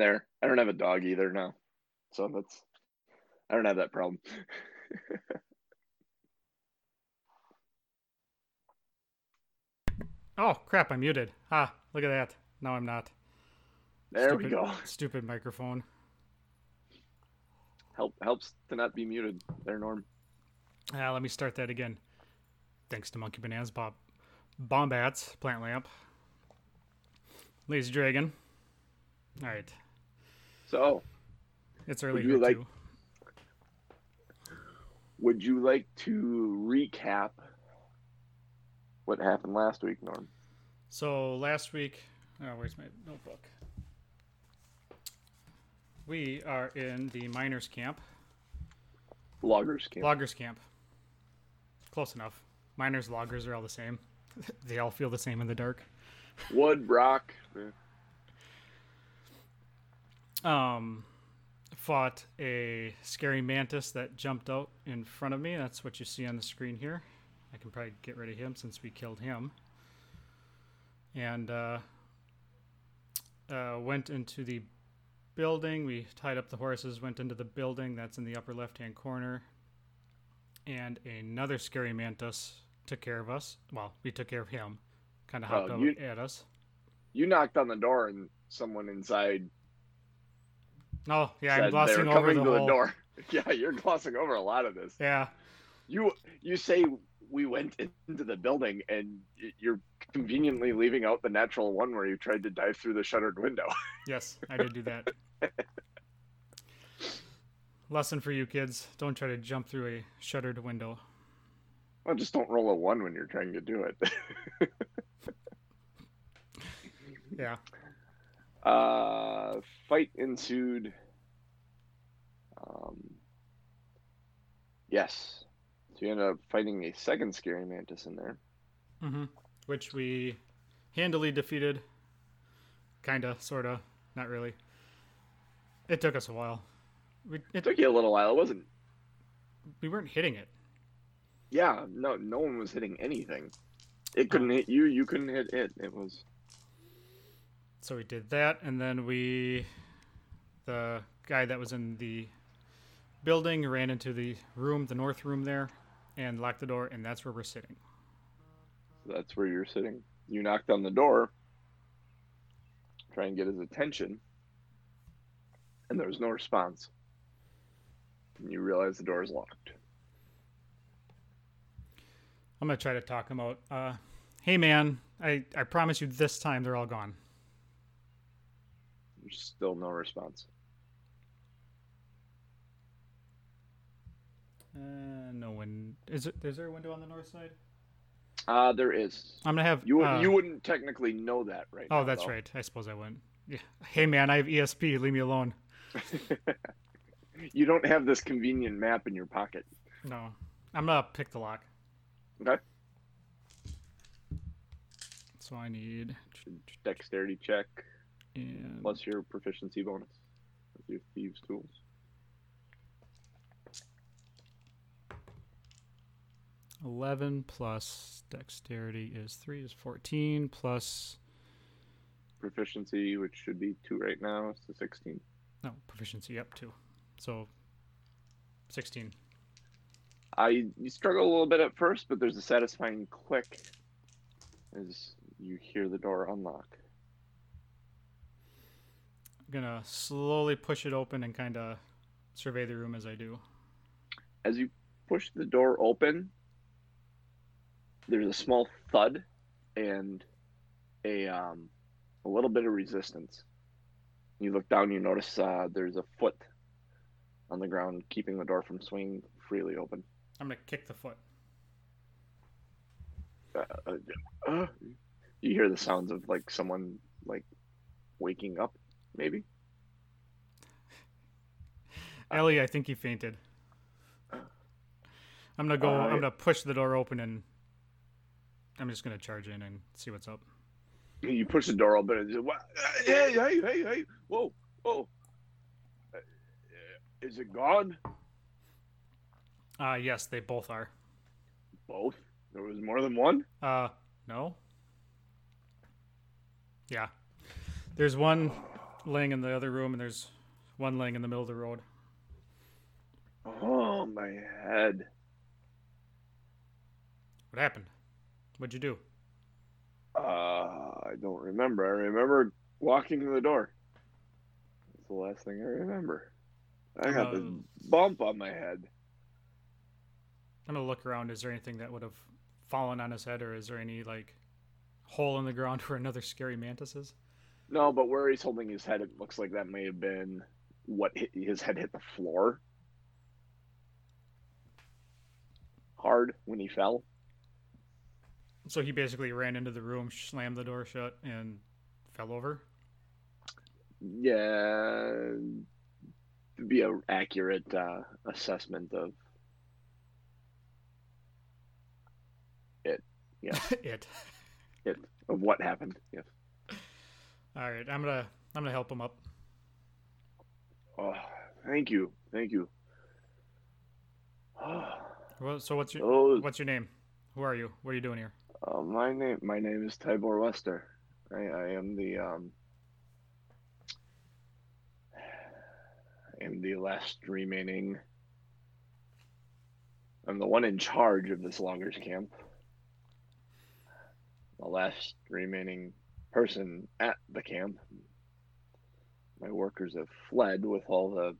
there. I don't have a dog either now, so that's I don't have that problem. oh crap! I'm muted. Ah, look at that. No, I'm not. There stupid, we go. Stupid microphone. Help helps to not be muted. There, Norm. Ah, let me start that again. Thanks to Monkey Bananas, Bob. Bombats, Plant Lamp. Lazy Dragon. All right. So, it's early would you like, too. Would you like to recap what happened last week, Norm? So last week, oh, where's my notebook? We are in the miners' camp. Loggers camp. Loggers camp. Close enough. Miners, loggers are all the same. they all feel the same in the dark. Wood, rock. Um, fought a scary mantis that jumped out in front of me. That's what you see on the screen here. I can probably get rid of him since we killed him. And uh, uh, went into the building. We tied up the horses, went into the building. That's in the upper left hand corner. And another scary mantis took care of us. Well, we took care of him. Kind of hopped out you- at us. You knocked on the door and someone inside Oh, yeah, I'm glossing over coming the to whole. the door. Yeah, you're glossing over a lot of this. Yeah, You you say we went into the building and you're conveniently leaving out the natural one where you tried to dive through the shuttered window. yes, I did do that. Lesson for you kids: Don't try to jump through a shuttered window. well, just don't roll a one when you're trying to do it. Yeah. Uh, fight ensued. Um, yes. So you end up fighting a second scary mantis in there. hmm Which we handily defeated. Kinda, sorta, not really. It took us a while. We It it, took you a little while. It wasn't. we weren't hitting it. Yeah, no, no one was hitting anything. It couldn't hit you. You couldn't hit it. It was. So we did that, and then we, the guy that was in the building ran into the room, the north room there, and locked the door, and that's where we're sitting. That's where you're sitting. You knocked on the door, try and get his attention, and there was no response. And you realize the door is locked. I'm gonna try to talk him out. Uh, hey man, I I promise you this time they're all gone. There's still no response. Uh, no one is it. Is there a window on the north side? Uh, there is. I'm gonna have You uh, you wouldn't technically know that right Oh, now, that's though. right. I suppose I wouldn't. Yeah. Hey man, I have ESP. Leave me alone. you don't have this convenient map in your pocket. No, I'm gonna pick the lock. Okay. So I need Dexterity check and plus your proficiency bonus with your thieves tools. Eleven plus dexterity is three is fourteen plus Proficiency, which should be two right now, is to sixteen. no proficiency up two, so sixteen. I you struggle a little bit at first, but there's a satisfying click as you hear the door unlock. I'm gonna slowly push it open and kind of survey the room as I do. As you push the door open, there's a small thud and a um, a little bit of resistance. You look down, you notice uh, there's a foot on the ground, keeping the door from swinging freely open. I'm gonna kick the foot. Uh, uh, uh, you hear the sounds of like someone like waking up, maybe. Ellie, I think he fainted. I'm gonna go. I'm gonna push the door open and I'm just gonna charge in and see what's up. You push the door open and "What? hey, hey, hey, hey, whoa, whoa. Uh, Is it gone? Uh yes, they both are. Both. There was more than one. Uh, no. Yeah, there's one. laying in the other room, and there's one laying in the middle of the road. Oh, my head. What happened? What'd you do? Uh, I don't remember. I remember walking to the door. That's the last thing I remember. I got this Um, bump on my head. I'm gonna look around. Is there anything that would have fallen on his head, or is there any like hole in the ground where another scary mantis is? No, but where he's holding his head, it looks like that may have been what hit, his head hit the floor hard when he fell. So he basically ran into the room, slammed the door shut, and fell over. Yeah, to be an accurate uh, assessment of it. Yeah, it. it of what happened. Yes. All right, I'm gonna I'm gonna help him up. Oh, thank you, thank you. Oh, Well, so what's your those, what's your name? Who are you? What are you doing here? Uh, my name, my name is Tibor Wester. I, I am the um, I am the last remaining. I'm the one in charge of this loggers camp. The last remaining person at the camp. My workers have fled with all the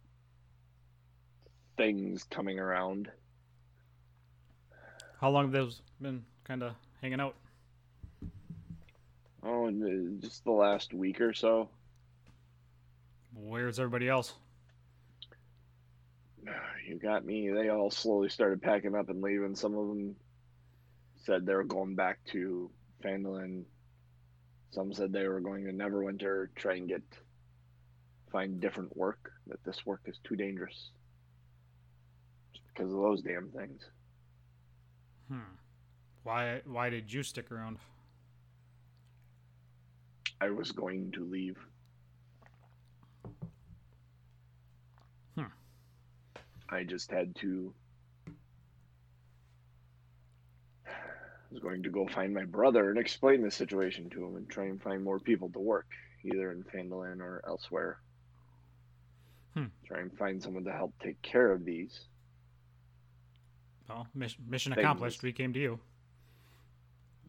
things coming around. How long have those been kind of hanging out? Oh, and, uh, just the last week or so. Where's everybody else? You got me. They all slowly started packing up and leaving. Some of them said they were going back to Phandalin. Some said they were going to Neverwinter, try and get find different work. That this work is too dangerous. Just because of those damn things. Hmm. Why why did you stick around? I was going to leave. Hmm. I just had to. I was going to go find my brother and explain the situation to him and try and find more people to work, either in Phandalin or elsewhere. Hmm. Try and find someone to help take care of these. Well, mission, mission accomplished. We came to you.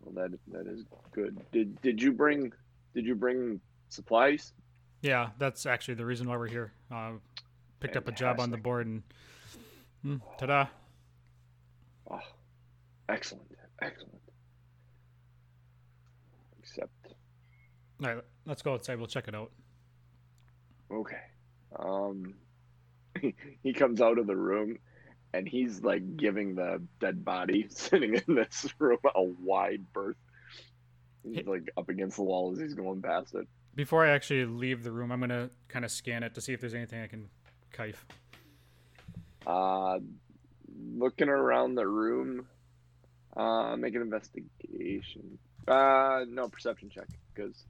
Well, that that is good. Did did you bring did you bring supplies? Yeah, that's actually the reason why we're here. Uh, picked up a job on the board and hmm, ta-da! Oh, excellent, excellent. Except All right, let's go outside. We'll check it out. Okay. Um, he comes out of the room and he's like giving the dead body sitting in this room a wide berth. He's like up against the wall as he's going past it. Before I actually leave the room, I'm gonna kind of scan it to see if there's anything I can kife. Uh, looking around the room, uh, make an investigation. Uh, no perception check because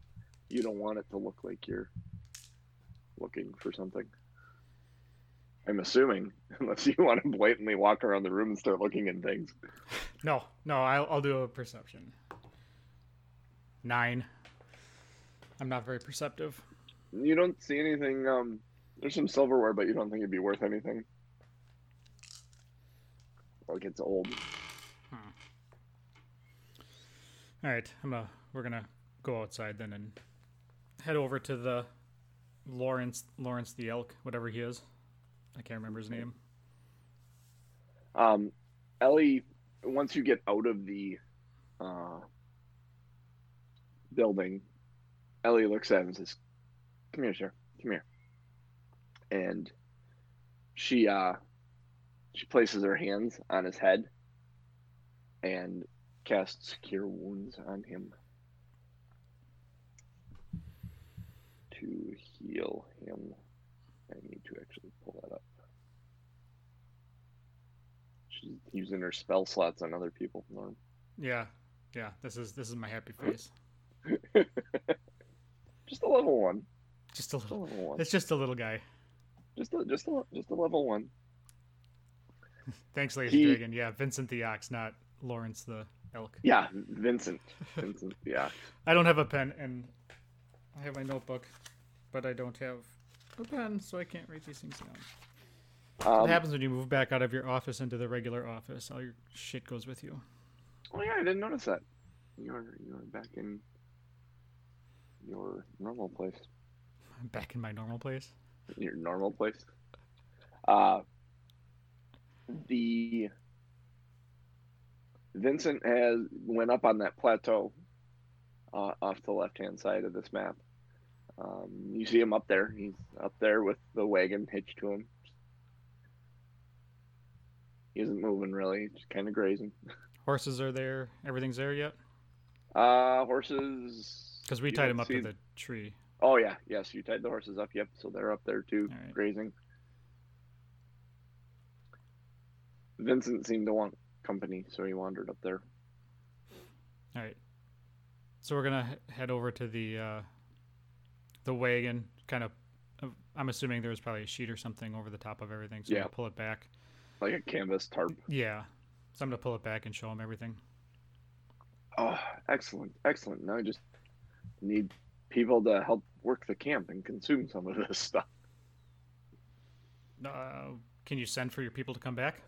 you don't want it to look like you're looking for something. I'm assuming, unless you want to blatantly walk around the room and start looking at things. No, no, I'll, I'll do a perception. Nine. I'm not very perceptive. You don't see anything. Um, there's some silverware, but you don't think it'd be worth anything. Like it's old. All right, I'm gonna we're gonna go outside then and head over to the Lawrence Lawrence the elk, whatever he is. I can't remember his name. Um, Ellie, once you get out of the uh, building, Ellie looks at him and says, "Come here, sir. Come here." And she uh, she places her hands on his head and casts cure wounds on him to heal him. I need to actually pull that up. She's using her spell slots on other people. Norm. Yeah, yeah. This is this is my happy face. just a level one. Just a Just a little. level one. It's just a little guy. Just a just a just a level one. Thanks, ladies He- Dragon. Yeah, Vincent the ox, not Lawrence the elk. Yeah, Vincent. Vincent. the Yeah. I don't have a pen, and I have my notebook. but I don't have pen, so I can't write these things down. Um, what happens when you move back out of your office into the regular office? All your shit goes with you. Oh yeah, I didn't notice that. You're you're back in your normal place. I'm back in my normal place. Your normal place. Uh the Vincent has went up on that plateau uh, off the left hand side of this map. Um, you see him up there. He's up there with the wagon hitched to him. He isn't moving really, just kind of grazing. Horses are there. Everything's there yet? Uh, horses. Because we tied him up see- to the tree. Oh yeah, yes, you tied the horses up. Yep, so they're up there too, right. grazing. Vincent seemed to want company, so he wandered up there. All right. So we're gonna head over to the uh, the wagon. Kind of. uh, I'm assuming there was probably a sheet or something over the top of everything. So Yeah. we'll pull it back. like a canvas tarp. Yeah. So I'm gonna pull it back and show him everything. Oh, excellent, excellent. Now I just need people to help work the camp and consume some of this stuff. Uh, can you send for your people to come back?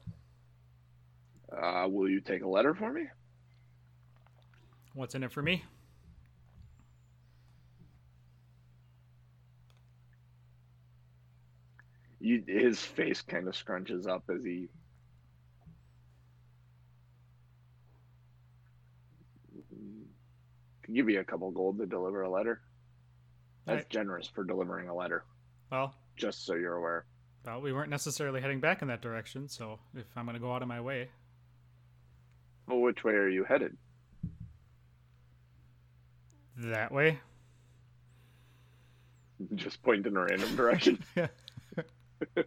Uh, will you take a letter for me? What's in it for me? You, his face kind of scrunches up as he. Can give you a couple gold to deliver a letter. That's Right. generous for delivering a letter. Well, Just so you're aware. well, we weren't necessarily heading back in that direction. So if I'm gonna go out of my way, Well, which way are you headed? that way. Just point in a random direction. Yeah.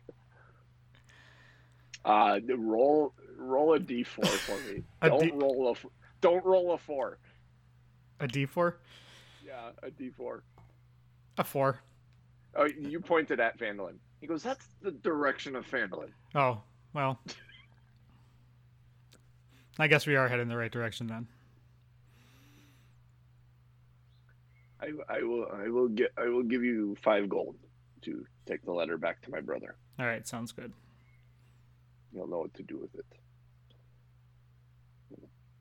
uh, roll roll a d4 for me. Don't D- roll a don't roll a four. A D4, Yeah, a d4. a four. Oh, you pointed at Phandalin. He goes, "That's the direction of Phandalin." Oh well. I guess we are heading the right direction then. I, I will I will get I will give you five gold to take the letter back to my brother. All right, sounds good. He'll know what to do with it.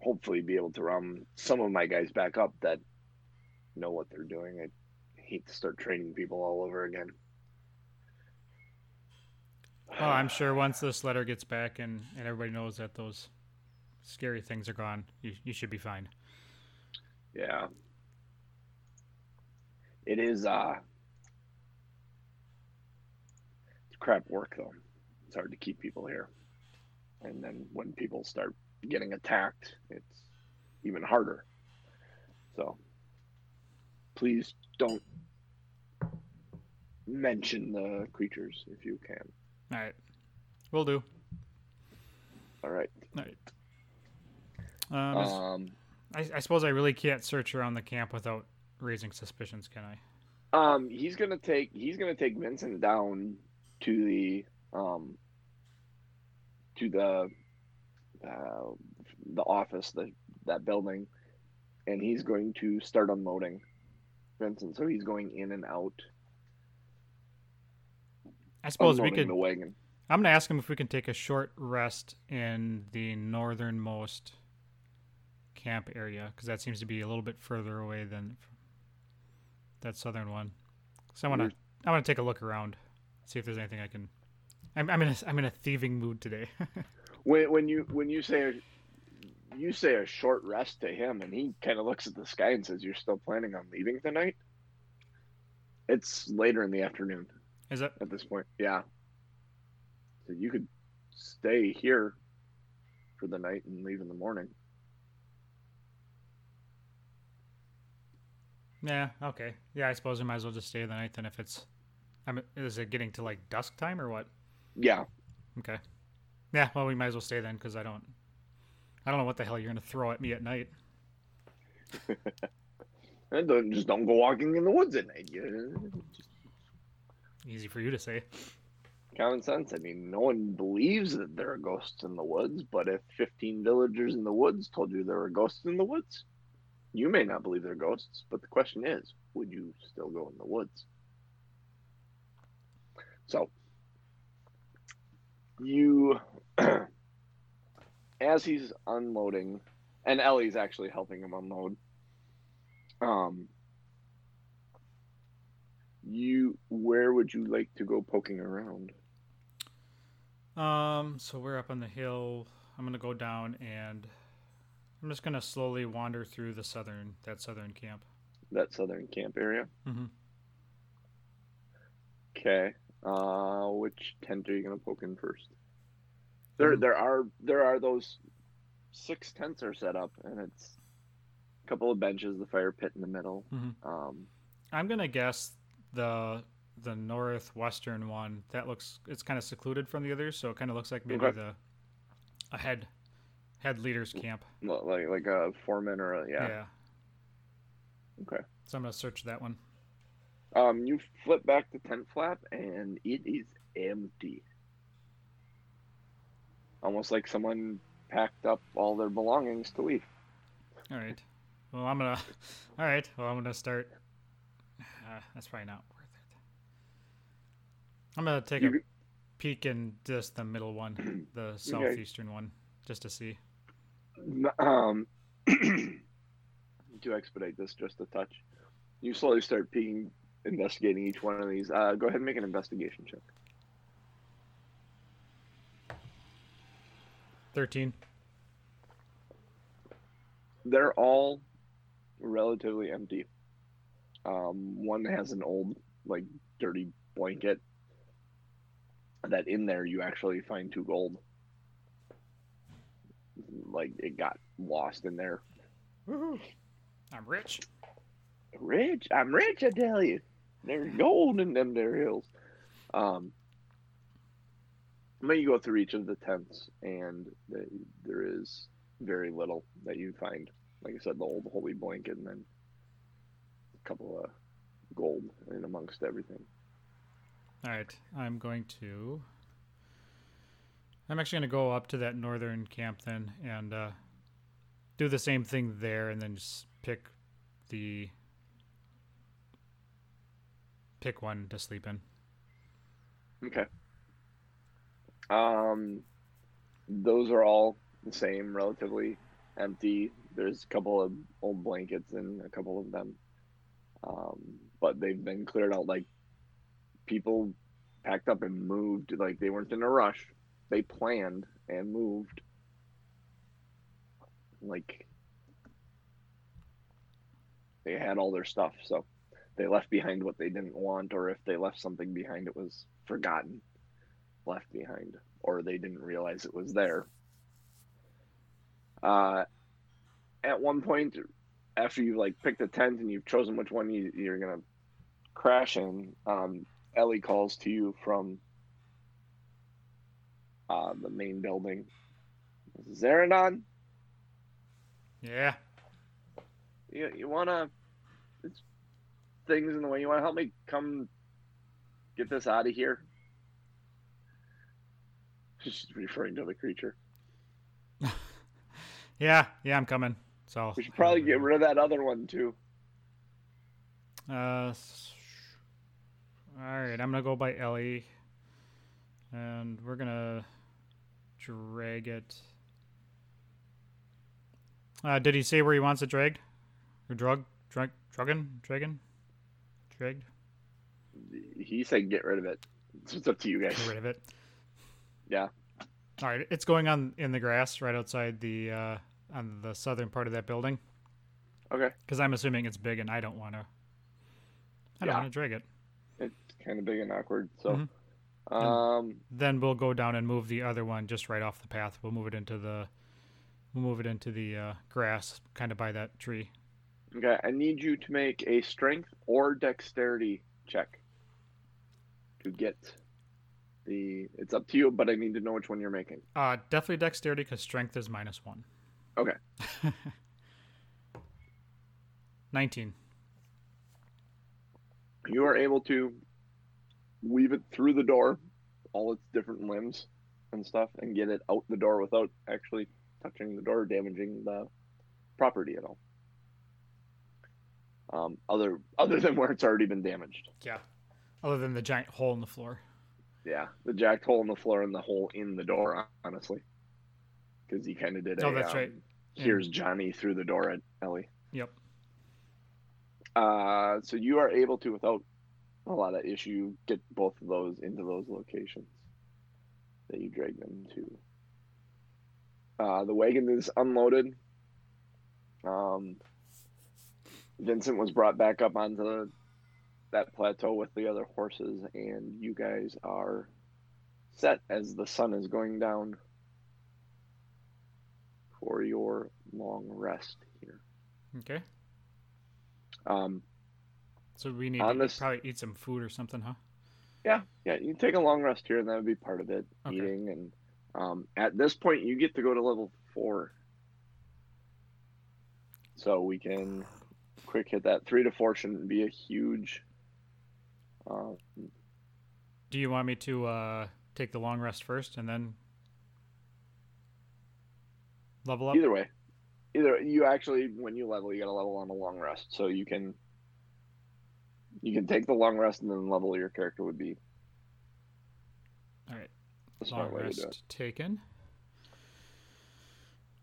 Hopefully, be able to round some of my guys back up that know what they're doing. I hate to start training people all over again. Oh, I'm sure once this letter gets back and, and everybody knows that those scary things are gone, you, you should be fine. Yeah. It is uh it's crap work though. It's hard to keep people here. And then when people start getting attacked, it's even harder. So please don't mention the creatures if you can. All right, we'll do. All right. All right. Um, Um I, I suppose I really can't search around the camp without raising suspicions, can I? Um, he's gonna take he's gonna take Vincent down to the um to the uh, the office, the that building, and he's going to start unloading Vincent. So he's going in and out, I suppose we could. the wagon. I'm gonna ask him if we can take a short rest in the northernmost camp area because that seems to be a little bit further away than that southern one. So I want to I want to take a look around, see if there's anything I can. I'm, I'm in a I'm in a thieving mood today. When when you when you say you say a short rest to him, and he kind of looks at the sky and says, "You're still planning on leaving tonight?" It's later in the afternoon. Is it? at this point. Yeah. So you could stay here for the night and leave in the morning. Yeah. Okay. Yeah. I suppose I might as well just stay the night then if it's. I'm. Is it getting to like dusk time or what? Yeah. Okay. Yeah. Well, we might as well stay then because I don't. I don't know what the hell you're gonna throw at me at night. And don't, just don't go walking in the woods at night. You, Easy for you to say. common sense. I mean, no one believes that there are ghosts in the woods, but if 15 villagers in the woods told you there were ghosts in the woods, you may not believe they're ghosts. But the question is, would you still go in the woods? So you, as he's unloading, and Ellie's actually helping him unload. Um, you, where would you like to go poking around? Um, so we're up on the hill. I'm gonna go down and I'm just gonna slowly wander through the southern that southern camp. That southern camp area. Mm-hmm. Okay. Uh, which tent are you gonna poke in first? There, Mhm. there are there are those six tents are set up, and it's a couple of benches, the fire pit in the middle. Mhm. Um, I'm gonna guess the the northwestern one. That looks it's kind of secluded from the others, so it kind of looks like maybe Okay. the a head head leader's camp. like like a foreman or a yeah. yeah. Okay. So I'm gonna search that one. Um, you flip back the tent flap, and it is empty. Almost like someone packed up all their belongings to leave. All right. Well, I'm gonna. All right. Well, I'm gonna start. Uh, that's probably not worth it. I'm gonna take a peek in just the middle one, the southeastern one, just to see. um, to expedite this just a touch, you slowly start peeking, investigating each one of these. Uh, go ahead and make an investigation check. Thirteen. They're all relatively empty. Um, one has an old, like, dirty blanket. That in there you actually find two gold. Like it got lost in there. Woohoo! I'm rich. Rich, I'm rich, I tell you. There's gold in them there hills. Um, but you go through each of the tents, and the, there is very little that you find. Like I said, the old holy blanket, and then a couple of gold in amongst everything. All right. I'm going to. I'm actually going to go up to that northern camp then and uh, do the same thing there, and then just pick the pick one to sleep in. Okay. Um, those are all the same, relatively empty. There's a couple of old blankets in a couple of them, um, but they've been cleared out. Like people packed up and moved. Like they weren't in a rush. They planned and moved. Like they had all their stuff, so they left behind what they didn't want, or if they left something behind, it was forgotten, left behind, or they didn't realize it was there. Uh, at one point, after you've like picked a tent and you've chosen which one you, you're gonna crash in, um, Ellie calls to you from uh, the main building. Zeradon, Yeah. you you wanna? It's things in the way. You wanna help me come get this out of here? She's referring to the creature. Yeah. Yeah. I'm coming. So We should probably get rid of that other one too. Uh, all right, I'm gonna go by Ellie, and we're gonna drag it. Uh, did he say where he wants it dragged, or drug, drag, drugging, dragging, He said get rid of it. It's up to you guys. Get rid of it. Yeah. All right, it's going on in the grass right outside the uh, on the southern part of that building. Okay. Because I'm assuming it's big, and I don't want to. I don't Yeah. want to drag it. It's kind of big and awkward. So, Mhm. um, then we'll go down and move the other one just right off the path. We'll move it into the we'll move it into the uh, grass, kind of by that tree. Okay. I need you to make a strength or dexterity check to get the. It's up to you, but I need to know which one you're making. Uh, definitely dexterity because strength is minus one. Okay. Nineteen. You are able to weave it through the door, all its different limbs and stuff, and get it out the door without actually touching the door, or damaging the property at all. Um, other other than where it's already been damaged. Yeah. Other than the giant hole in the floor. Yeah, the jacked hole in the floor and the hole in the door, honestly, because he kind of did. Oh, a, that's um, right. Here's Johnny through the door at Ellie. Yep. Uh, so you are able to, without a lot of issue, get both of those into those locations that you drag them to. Uh, the wagon is unloaded. Um, Vincent was brought back up onto that plateau with the other horses, and you guys are set as the sun is going down for your long rest here. Okay. Um, So we need to this- probably eat some food or something, huh? yeah, yeah, you take a long rest here, and that would be part of it, Okay. eating. And um, at this point, you get to go to level four. So we can quick hit that. Three to four shouldn't be a huge. Um, Do you want me to uh, take the long rest first and then level up? either way, either you actually, when you level, you got to level on a long rest, so you can. You can take the long rest and then level your character would be All right. Long way to do it. rest taken.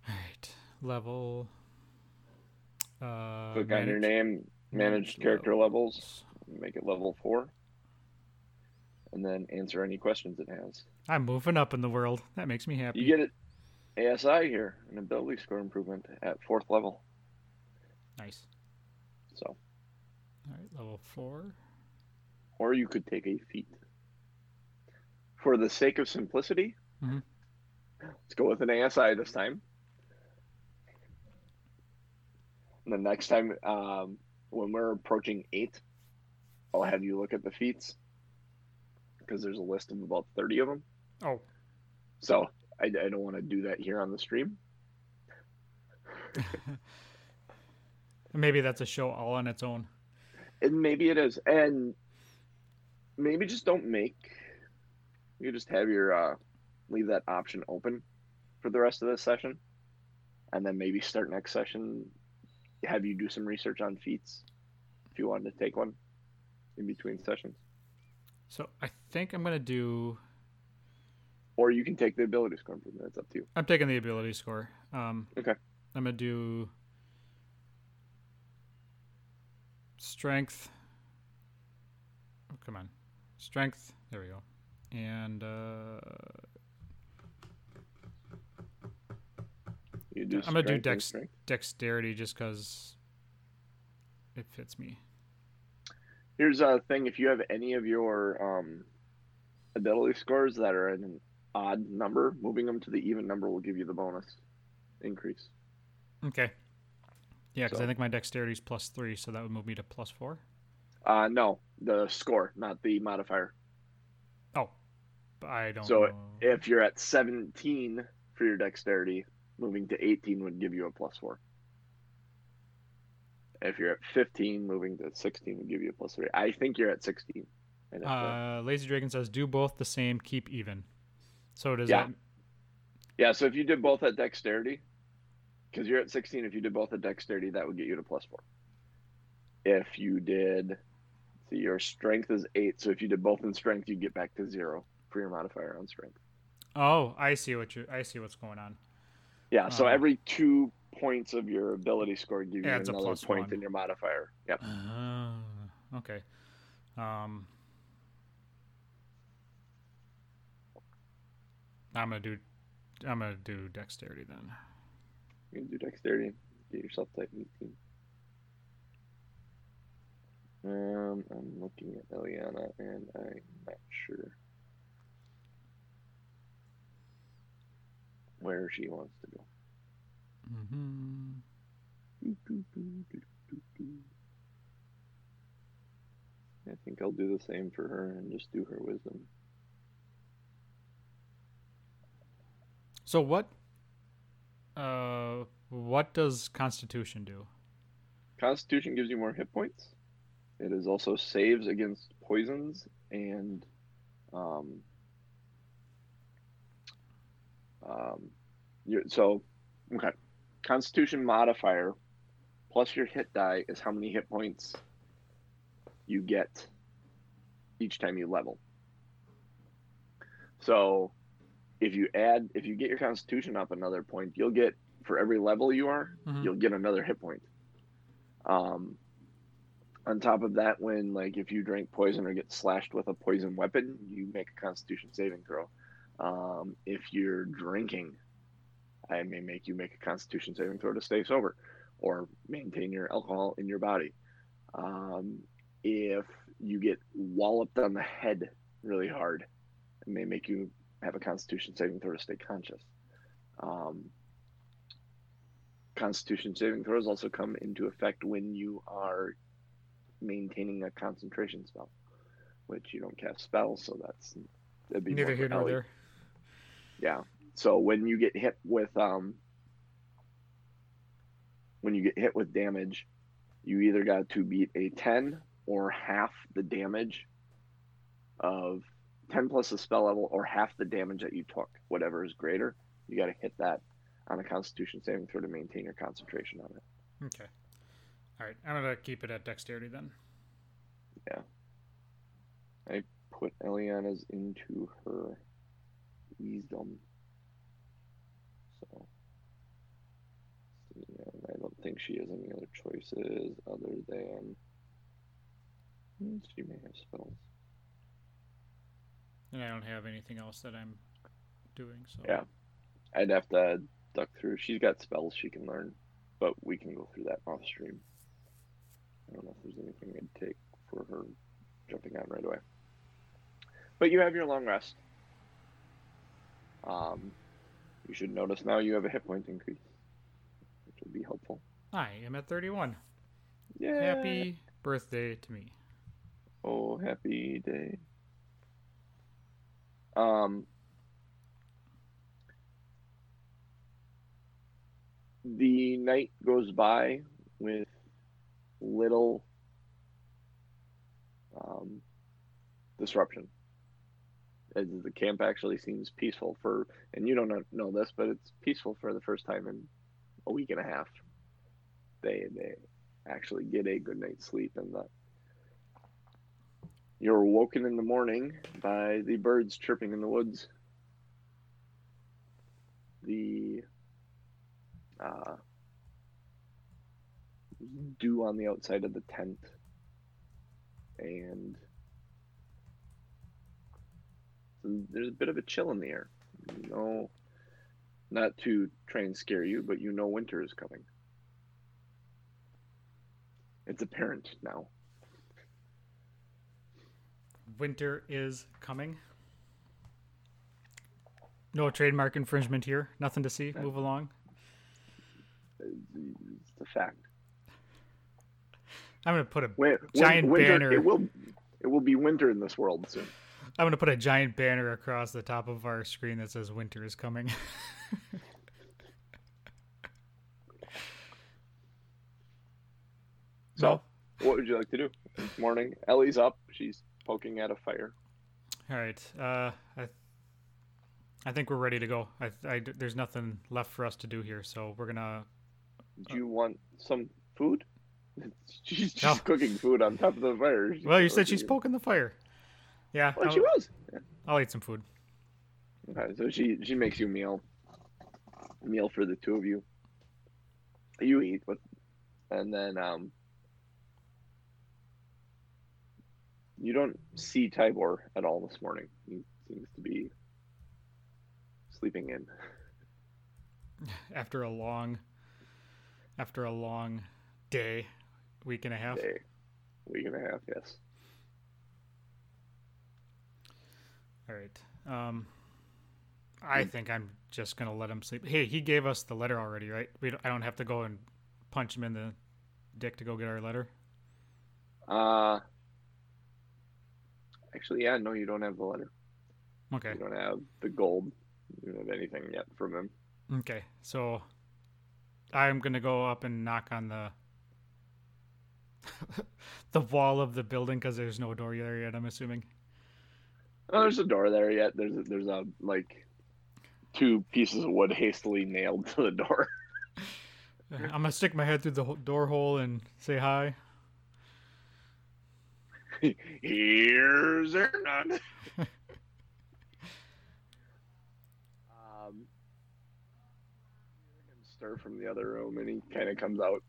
All right. Level. Uh, Click on your name, manage manage character levels, make it level four, and then answer any questions it has. I'm moving up in the world. That makes me happy. You get it ASI here, an ability score improvement at fourth level. Nice. So, All right. Level four. or you could take a feat. For the sake of simplicity, Mhm. let's go with an ASI this time. And the next time, um, when we're approaching eight, I'll have you look at the feats because there's a list of about 30 of them. Oh, So I, I don't want to do that here on the stream. maybe that's a show all on its own. And maybe it is. And maybe just don't make, you just have your, uh, leave that option open for the rest of this session. And then maybe start next session, have you do some research on feats if you wanted to take one in between sessions. So I think I'm gonna do. Or you can take the ability score improvement. It's up to you. I'm taking the ability score. Um, Okay. I'm gonna do strength. Oh, come on, strength. There we go. And uh, I'm gonna do dex dexterity just because it fits me. Here's a thing: if you have any of your um, ability scores that are in an odd number, moving them to the even number will give you the bonus increase. Okay. Yeah, because So- I think my dexterity is plus three, so that would move me to plus four. Uh, no, the score, not the modifier. Oh, I don't. So know. If you're at 17 for your dexterity, moving to 18 would give you a plus four. If you're at 15, moving to 16 would give you a plus three. I think you're at 16. I'd have to- Uh, Lazy Dragon says, "Do both the same, keep even." So does Yeah. that? yeah, so if you did both at dexterity, because you're at 16, if you did both at dexterity, that would get you to plus four. If you did, see, your strength is eight, so if you did both in strength, you'd get back to zero for your modifier on strength. Oh, I see what you. I see what's going on. Yeah, so Um, every two points of your ability score give you another point one. in your modifier. Yep. Ah, okay. Um, I'm gonna do. I'm gonna do dexterity then. You can do dexterity. Get yourself type 18. Um, I'm looking at Eliana and I'm not sure where she wants to go. Mm-hmm. I think I'll do the same for her and just do her wisdom. So what? Uh, what does Constitution do? Constitution gives you more hit points. It is also saves against poisons and um, um, you so okay. Constitution modifier plus your hit die is how many hit points you get each time you level. So if you add, if you get your Constitution up another point, you'll get for every level you are, Mhm. you'll get another hit point. Um, on top of that, when like if you drink poison or get slashed with a poison weapon, you make a Constitution saving throw. Um, if you're drinking, I may make you make a Constitution saving throw to stay sober, or maintain your alcohol in your body. Um, if you get walloped on the head really hard, it may make you have a Constitution saving throw to stay conscious. Um, Constitution saving throws also come into effect when you are maintaining a concentration spell, which you don't cast spells, so that's that'd be Neither here nor there. Yeah. So when you get hit with um when you get hit with damage, you either got to beat a 10 or half the damage of 10 plus the spell level or half the damage that you took, whatever is greater. You got to hit that on a constitution saving throw to maintain your concentration on it. Okay. All right. I'm gonna keep it at dexterity then. Yeah. I put Eliana's into her wisdom. So and I don't think she has any other choices other than Hmm, she may have spells. And I don't have anything else that I'm doing. So Yeah. I'd have to duck through. She's got spells she can learn, but we can go through that off stream. I don't know if there's anything I'd take for her jumping on right away. But you have your long rest. Um, you should notice now you have a hit point increase, which will be helpful. I am at 31. Yeah. Happy birthday to me. Oh, happy day. Um, the night goes by with little um, disruption. The camp actually seems peaceful for, and you don't know, this, but it's peaceful for the first time in a week and a half. They they actually get a good night's sleep, and you're woken in the morning by the birds chirping in the woods. The uh, dew on the outside of the tent, and there's a bit of a chill in the air. You know, not to try and scare you, but you know winter is coming. It's apparent now. Winter is coming. No trademark infringement here. Nothing to see. Move along. It's a fact. I'm gonna put a Win- Giant winter, banner. It will. It will be winter in this world soon. I'm gonna put a giant banner across the top of our screen that says "Winter is coming." So, what would you like to do this morning? Ellie's up. She's poking at a fire. All right. Uh, I, I think we're ready to go. I, I, there's nothing left for us to do here, so we're gonna. Do you want some food? She's just No. cooking food on top of the fire. Well, you said she's poking the fire. Yeah, Well, I'll, she was. I'll eat some food. Okay, so she she makes you a meal. A meal for the two of you. You eat but and then um. You don't see Tibor at all this morning. He seems to be sleeping in. After a long, after a long day, week and a half. Day, week and a half, yes. All right. Um, I think I'm just gonna let him sleep. Hey, he gave us the letter already, right? We don't, I don't have to go and punch him in the dick to go get our letter. Uh, actually, yeah, no, you don't have the letter. Okay. You don't have the gold. You don't have anything yet from him. Okay. So I'm gonna go up and knock on the the wall of the building because there's no door there yet. I'm assuming. Oh, there's a door there yet. There's a, there's a like two pieces of wood hastily nailed to the door. I'm gonna stick my head through the door hole and say hi. Here's Ernan. um, stir from the other room, and he kind of comes out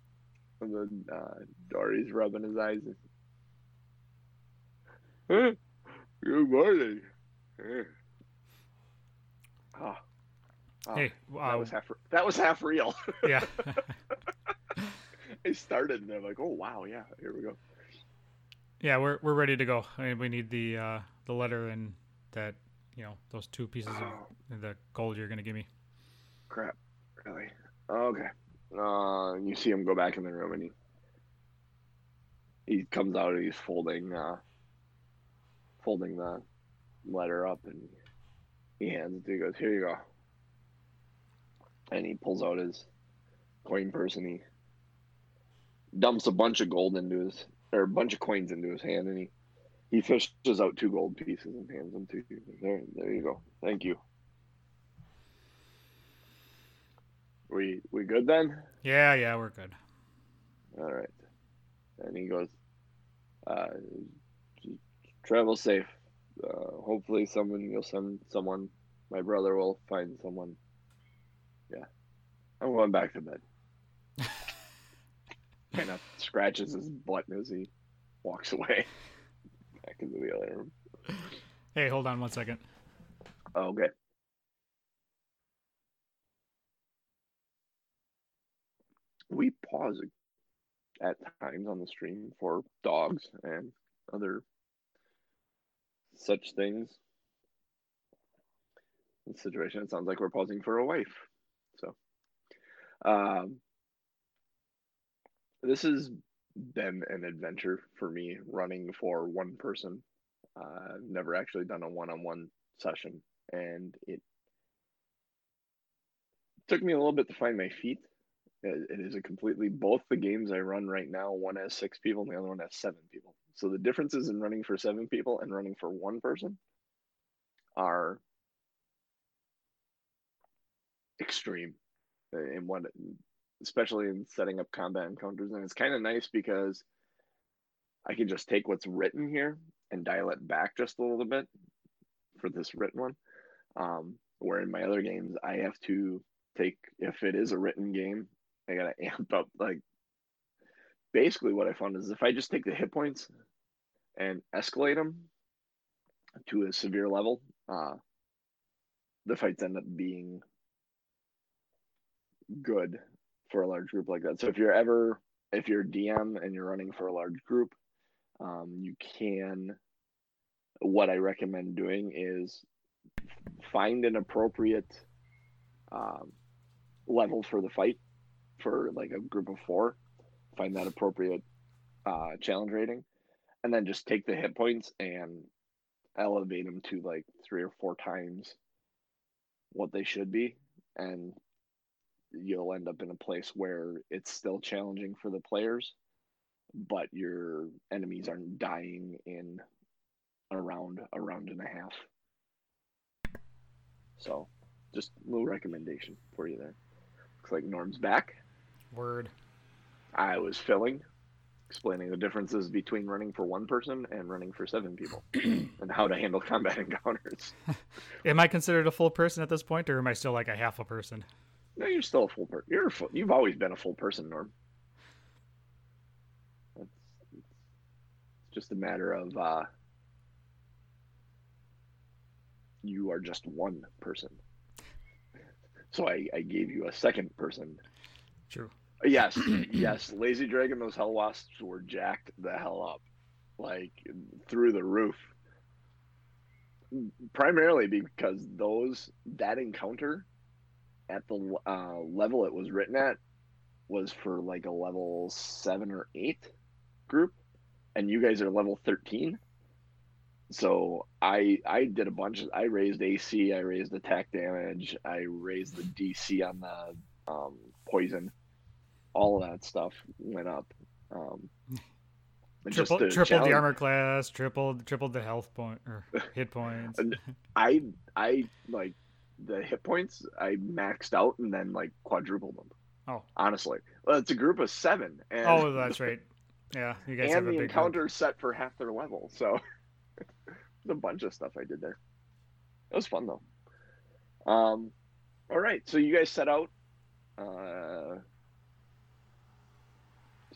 from the uh, door. He's rubbing his eyes. Good morning. Huh. Oh. Oh, Hey, that uh, was half. That was half real. yeah. I started, and I'm like, "Oh wow, yeah, here we go." yeah, we're we're ready to go. I mean, we need the uh, the letter and that you know those two pieces Oh, of the gold you're gonna give me. crap! Really? Okay. Uh, you see him go back in the room, and he he comes out, and he's folding uh, folding the letter up, and he hands it to you. He goes, "Here you go." And he pulls out his coin purse, and he dumps a bunch of gold into his or a bunch of coins into his hand, and he he fishes out two gold pieces and hands them to you. There, there you go. Thank you. We we good then? Yeah, yeah, we're good. All right. And he goes, uh, travel safe. Uh, hopefully, someone you'll send someone. My brother will find someone. Yeah, I'm going back to bed. kind of scratches his butt as he walks away back into the other room. Hey, hold on one second. Okay. We pause at times on the stream for dogs and other such things. Situation, it sounds like we're pausing for a wife. So, um, this has been an adventure for me running for one person. Uh, I've never actually done a one-on-one session, and it took me a little bit to find my feet. It, is a completely both the games I run right now. One has six people, and the other one has seven people. So the differences in running for seven people and running for one person are extreme in what especially in setting up combat encounters and it's kind of nice because i can just take what's written here and dial it back just a little bit for this written one um, where in my other games i have to take if it is a written game i gotta amp up like basically what i found is if i just take the hit points and escalate them to a severe level uh, the fights end up being good for a large group like that. So if you're ever if you're DM and you're running for a large group, um, you can. What I recommend doing is find an appropriate um, level for the fight for like a group of four. Find that appropriate uh, challenge rating, and then just take the hit points and elevate them to like three or four times what they should be, and you'll end up in a place where it's still challenging for the players, but your enemies aren't dying in around a round and a half. So, just a little recommendation for you there. Looks like Norm's back. Word. I was filling, explaining the differences between running for one person and running for seven people, and how to handle combat encounters. Am I considered a full person at this point, or am I still like a half a person? No, you're still a full person. You're full, you've always been a full person, Norm. It's, it's just a matter of uh, you are just one person. So I, I gave you a second person. True. Yes, yes. Lazy Dragon, those Hell Wasps were jacked the hell up, like through the roof. Primarily because those that encounter at the uh, level it was written at was for like a level seven or eight group, and you guys are level thirteen. So I I did a bunch. Of, I raised AC, I raised attack damage, I raised the DC on the um, poison. All of that stuff went up. Um, just Triple, to tripled the armor class, tripled tripled the health point or hit points. I I like the hit points. I maxed out and then like quadrupled them. Oh. honestly, well, it's a group of seven. And oh, that's right. Yeah, you guys have and a the big group. encounter set for half their level. So a bunch of stuff I did there. It was fun though. Um, all right, so you guys set out Uh,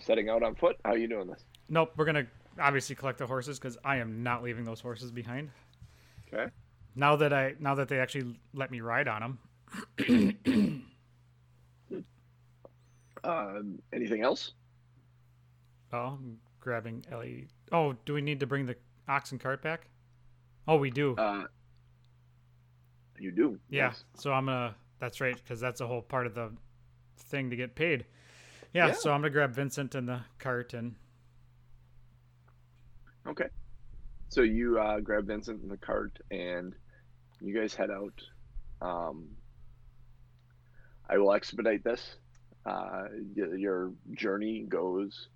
setting out on foot. How are you doing this? Nope, we're gonna obviously collect the horses because I am not leaving those horses behind. Okay. Now that I now that they actually let me ride on them. Um, anything else? Oh, I'm grabbing Ellie. Oh, do we need to bring the ox and cart back? Oh, we do. Uh, you do. yeah. yes. So I'm gonna. That's right, because that's a whole part of the thing to get paid. Yeah, Yeah. So I'm gonna grab Vincent and the cart and Okay. So you uh, grab Vincent in the cart and you guys head out. Um, I will expedite this. Uh, your journey goes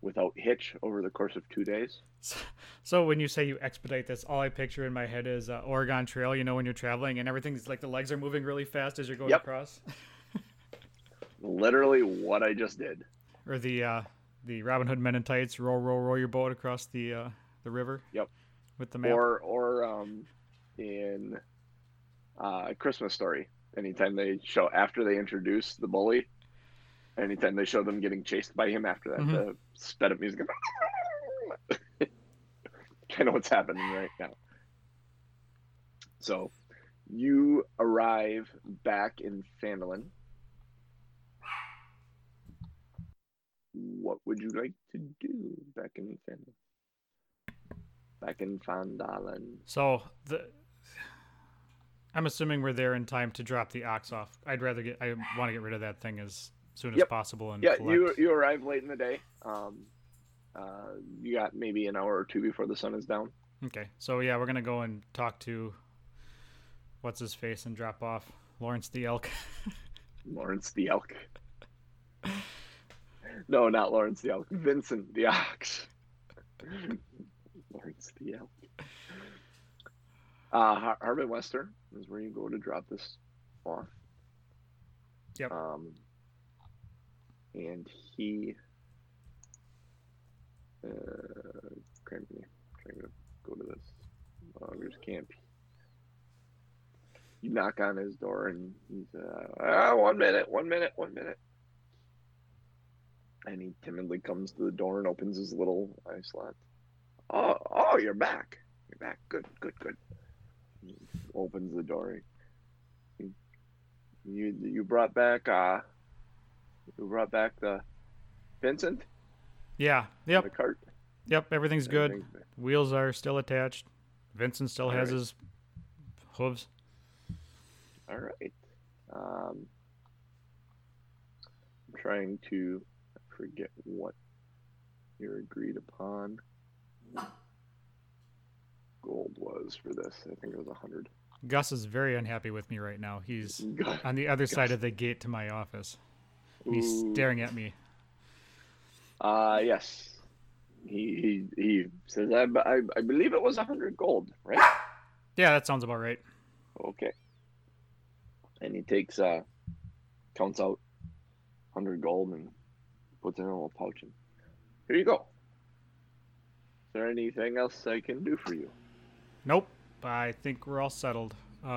without hitch over the course of two days. So, so when you say you expedite this, all I picture in my head is uh, Oregon Trail. You know, when you're traveling and everything's like the legs are moving really fast as you're going Yep. across, Literally what I just did. or the uh, the Robin Hood Men in Tights, row row row your boat across the uh, the river. Yep. With the map. Or or um, in uh, Christmas Story. Anytime they show after they introduce the bully, anytime they show them getting chased by him after that, Mhm. the sped up music. kind of what's happening right now. So, you arrive back in Phandalin. What would you like to do back in Phandalin? Back in Phandalin. So the I'm assuming we're there in time to drop the ox off. I'd rather get. I want to get rid of that thing as soon as Yep. possible and Yeah, collect. you you arrive late in the day. Um, uh, you got maybe an hour or two before the sun is down. Okay, so yeah, we're gonna go and talk to what's his face and drop off Lawrence the elk. Lawrence the elk. no, not Lawrence the elk. Vincent the ox. Lawrence the elk. Uh, Har- Harbin Western is where you go to drop this off. Yep. Um, and he. Uh. Trying to go to this loggers camp. You knock on his door and he's uh, ah, one minute, one minute, one minute. And he timidly comes to the door and opens his little eye slot. Oh, oh, you're back. You're back. Good, good, good. He opens the door. He- You you brought back uh you brought back the Vincent yeah. the Yep. cart. Yep. Everything's good. Everything's. Wheels are still attached. Vincent still has Alright. his hooves. All right. Um, I'm trying to forget what your agreed upon gold was for this. I think it was a hundred. Gus is very unhappy with me right now. He's on the other side of the gate to my office. He's Ooh. staring at me. Uh yes. He he he says I I, I believe it was a hundred gold, right? Yeah, that sounds about right. Okay. And he takes uh counts out hundred gold and in a little pouch and here you go. Is there anything else I can do for you? Nope. I think we're all settled. Um,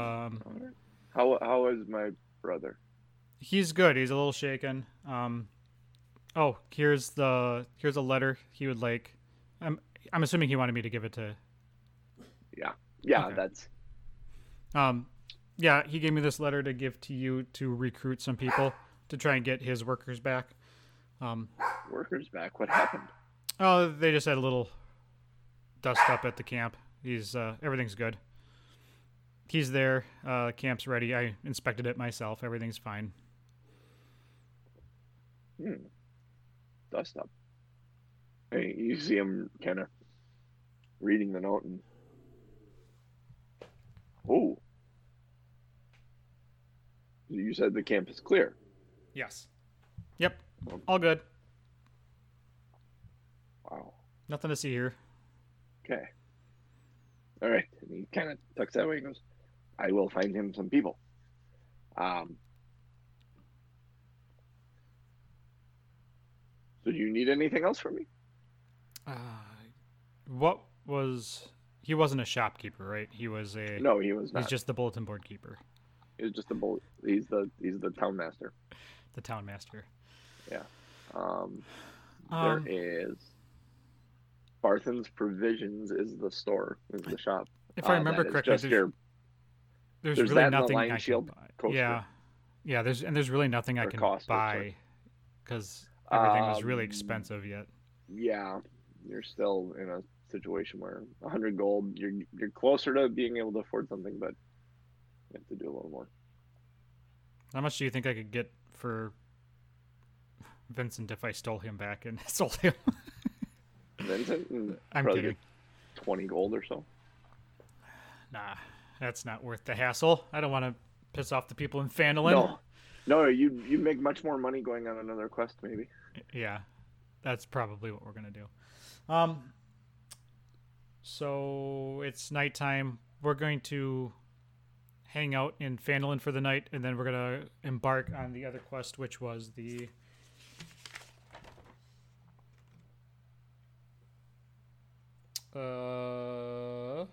All right. How how is my brother? he's good. He's a little shaken. Um, oh, here's the here's a letter he would like. I'm I'm assuming he wanted me to give it to. Yeah, Okay. that's Um, yeah, he gave me this letter to give to you to recruit some people to try and get his workers back. Um, workers back. What happened? oh, they just had a little dust up at the camp. He's uh, everything's good. He's there. Uh, camp's ready. I inspected it myself. Everything's fine. Hmm. Dust up. Hey, you see him kind of reading the note and oh, you said the camp is clear. Yes. Yep. All good. Wow. Nothing to see here. Okay. All right. And he kind of tucks that away and goes, I will find him some people. Um, so do you need anything else from me? Uh, what was he? Wasn't a shopkeeper, right? He was a. No, he was not. He's just the bulletin board keeper. He's just a bull. He's the he's the town master. The town master. Um, Um, there is Barthen's Provisions is the store, is the shop. if I Uh, remember correctly, there's, your there's there's really nothing I can Shield buy. coaster. Yeah, yeah. There's and there's really nothing I can buy because everything was Um, really expensive yet. yeah, you're still in a situation where 100 gold, you're you're closer to being able to afford something, but you have to do a little more. How much do you think I could get for Vincent if I stole him back and sold him? Vincent, mm, I'm kidding. 20 gold or so. Nah, that's not worth the hassle. I don't want to piss off the people in Phandalin. No, no, you you make much more money going on another quest, maybe. Yeah, that's probably what we're gonna do. Um, so it's nighttime. We're going to hang out in Phandalin for the night, and then we're gonna embark on the other quest, which was the. Uh,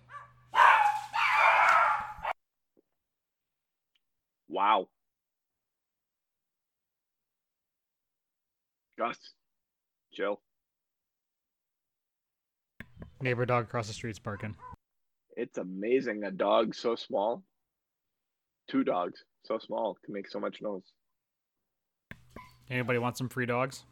Wow. Gus, Jill, neighbor dog across the street's barking. it's amazing a dog so small, two dogs so small can make so much noise. Anybody want some free dogs?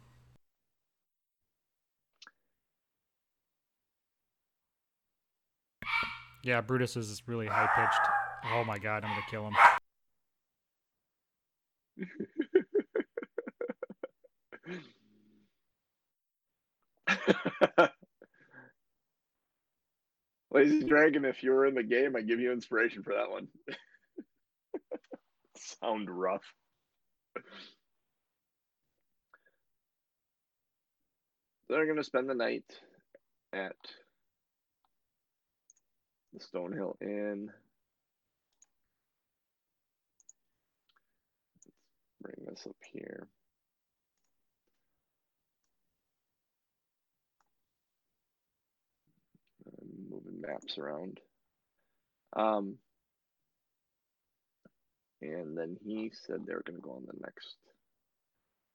Yeah, Brutus is really high pitched. Oh my god, I'm gonna kill him. Lazy Dragon, if you were in the game, I give you inspiration for that one. Sound rough. They're to spend the night at the Stonehill Inn. Let's bring this up here. I'm moving maps around. Um, and then he said they were going to go on the next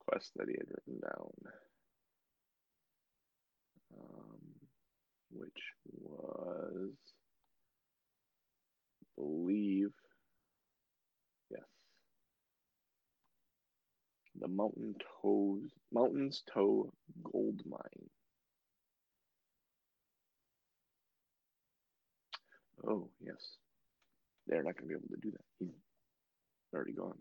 quest that he had written down, um, which was, believe, yes, the Mountain Toes, Mountains Toe Gold Mine. Oh, yes. They're not going to be able to do that. He's already gone.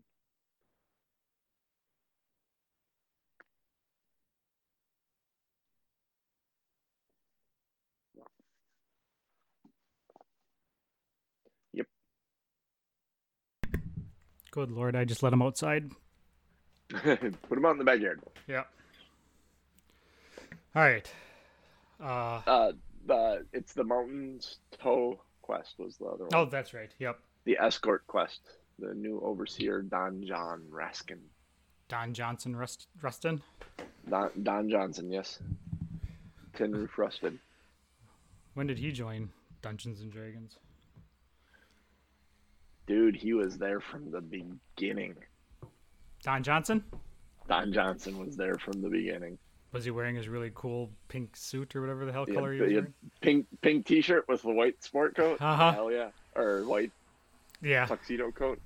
Good lord, I just let him outside. Put him out in the backyard. Yeah. All right. Uh, Uh, the it's the Mountains Toe quest was the other one. oh, that's right. Yep. The escort quest. The new overseer Don John Raskin. Don Johnson Rust- Rustin. Don, Don Johnson, yes. Tin Roof Rustin. When did he join Dungeons and Dragons? Dude, he was there from the beginning. Don Johnson? Don Johnson was there from the beginning. Was he wearing his really cool pink suit or whatever the hell Yeah, color he was wearing? pink pink t-shirt with the white sport coat. Uh-huh. Hell yeah. Or white Yeah, tuxedo coat.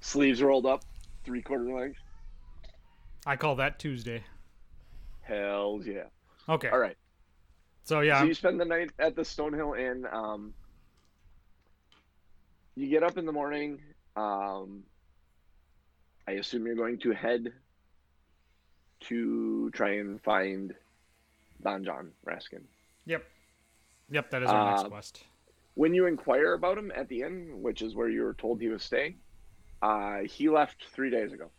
Sleeves rolled up, three quarter length. I call that Tuesday. Hell yeah. Okay. All right. So yeah, So you spend the night at the Stonehill Inn. Um, you get up in the morning. Um, I assume you're going to head to try and find Don John Raskin. yep, yep, that is our next Uh, quest. When you inquire about him at the inn, which is where you were told he was staying, uh, he left three days ago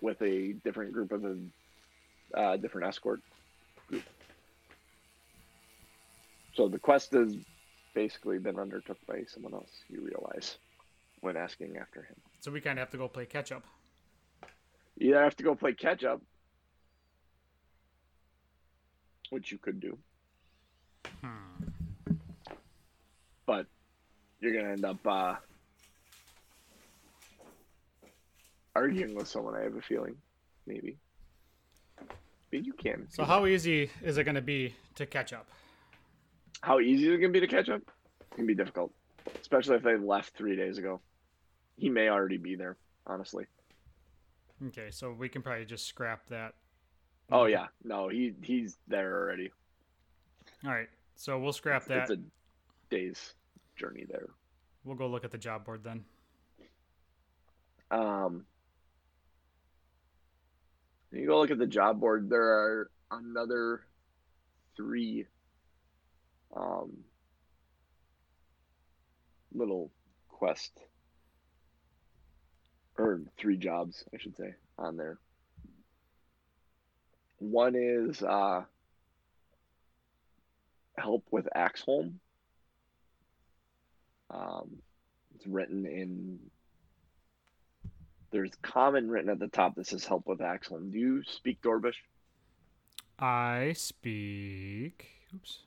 with a different group of a uh, different escort group. So the quest has basically been undertook by someone else. You realize when asking after him. So we kind of have to go play catch up. You have to go play catch up, which you could do, Hmm. but you're gonna end up uh, arguing with someone. I have a feeling, maybe. But you can. So how easy is it going to be to catch up? How easy is it going to be to catch up? It can be difficult, especially if they left three days ago. He may already be there, honestly. Okay, so we can probably just scrap that. Oh yeah, no, he he's there already. All right, so we'll scrap that. It's a day's journey there. We'll go look at the job board then. Um, you go look at the job board. There are another three um, little quest or three jobs, I should say, on there. One is uh, help with Axeholm. Um, it's written in. There's common written at the top that says help with Axeholm. Do you speak Dorbish? I speak. Oops.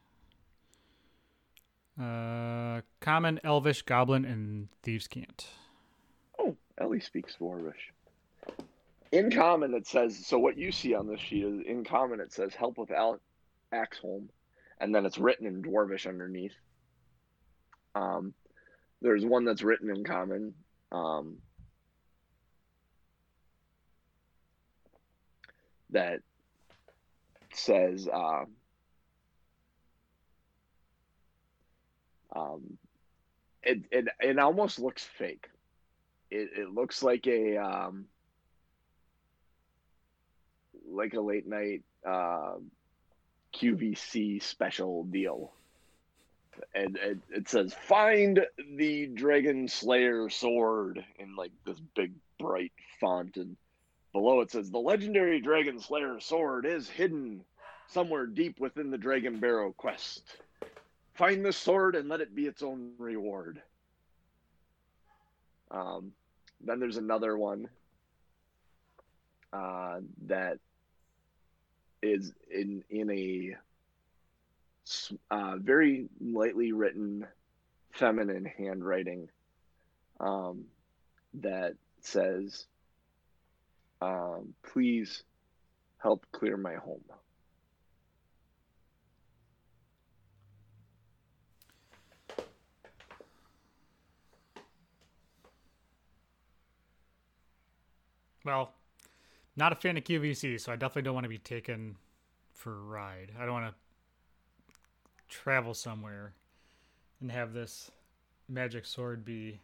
Uh, common, Elvish, Goblin, and Thieves' Cant. Oh, Ellie speaks Dwarvish. In common, it says so. What you see on this sheet is in common. It says help with Al- Axeholm, and then it's written in Dwarvish underneath. Um, there's one that's written in common. Um, that says uh, um, it, it it almost looks fake. It it looks like a um, like a late night uh, QVC special deal. And it, it says find the Dragon Slayer sword in like this big bright font and below it says the legendary Dragon Slayer sword is hidden somewhere deep within the Dragon Barrow quest. Find the sword and let it be its own reward. Um, then there's another one uh, that is in in a uh, very lightly written feminine handwriting um, that says, um, "Please help clear my home." Well, not a fan of QVC, so I definitely don't want to be taken for a ride. I don't want to travel somewhere and have this magic sword be.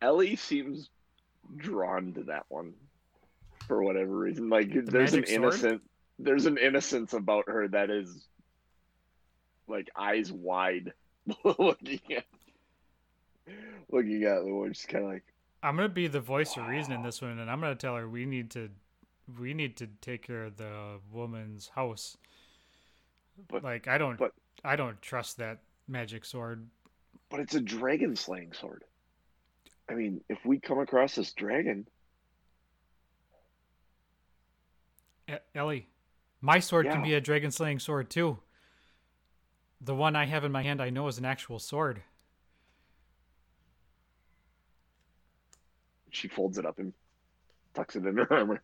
Ellie seems drawn to that one for whatever reason. Like the there's an innocent, sword? there's an innocence about her that is like eyes wide, looking at looking at the one. She's kind of like, I'm gonna be the voice of reason in this one, and I'm gonna tell her we need to, we need to take care of the woman's house. But like I don't, but, I don't trust that magic sword. But it's a dragon slaying sword. I mean, if we come across this dragon, Ellie, my sword yeah. can be a dragon slaying sword too. The one I have in my hand, I know is an actual sword. She folds it up and tucks it in her armor.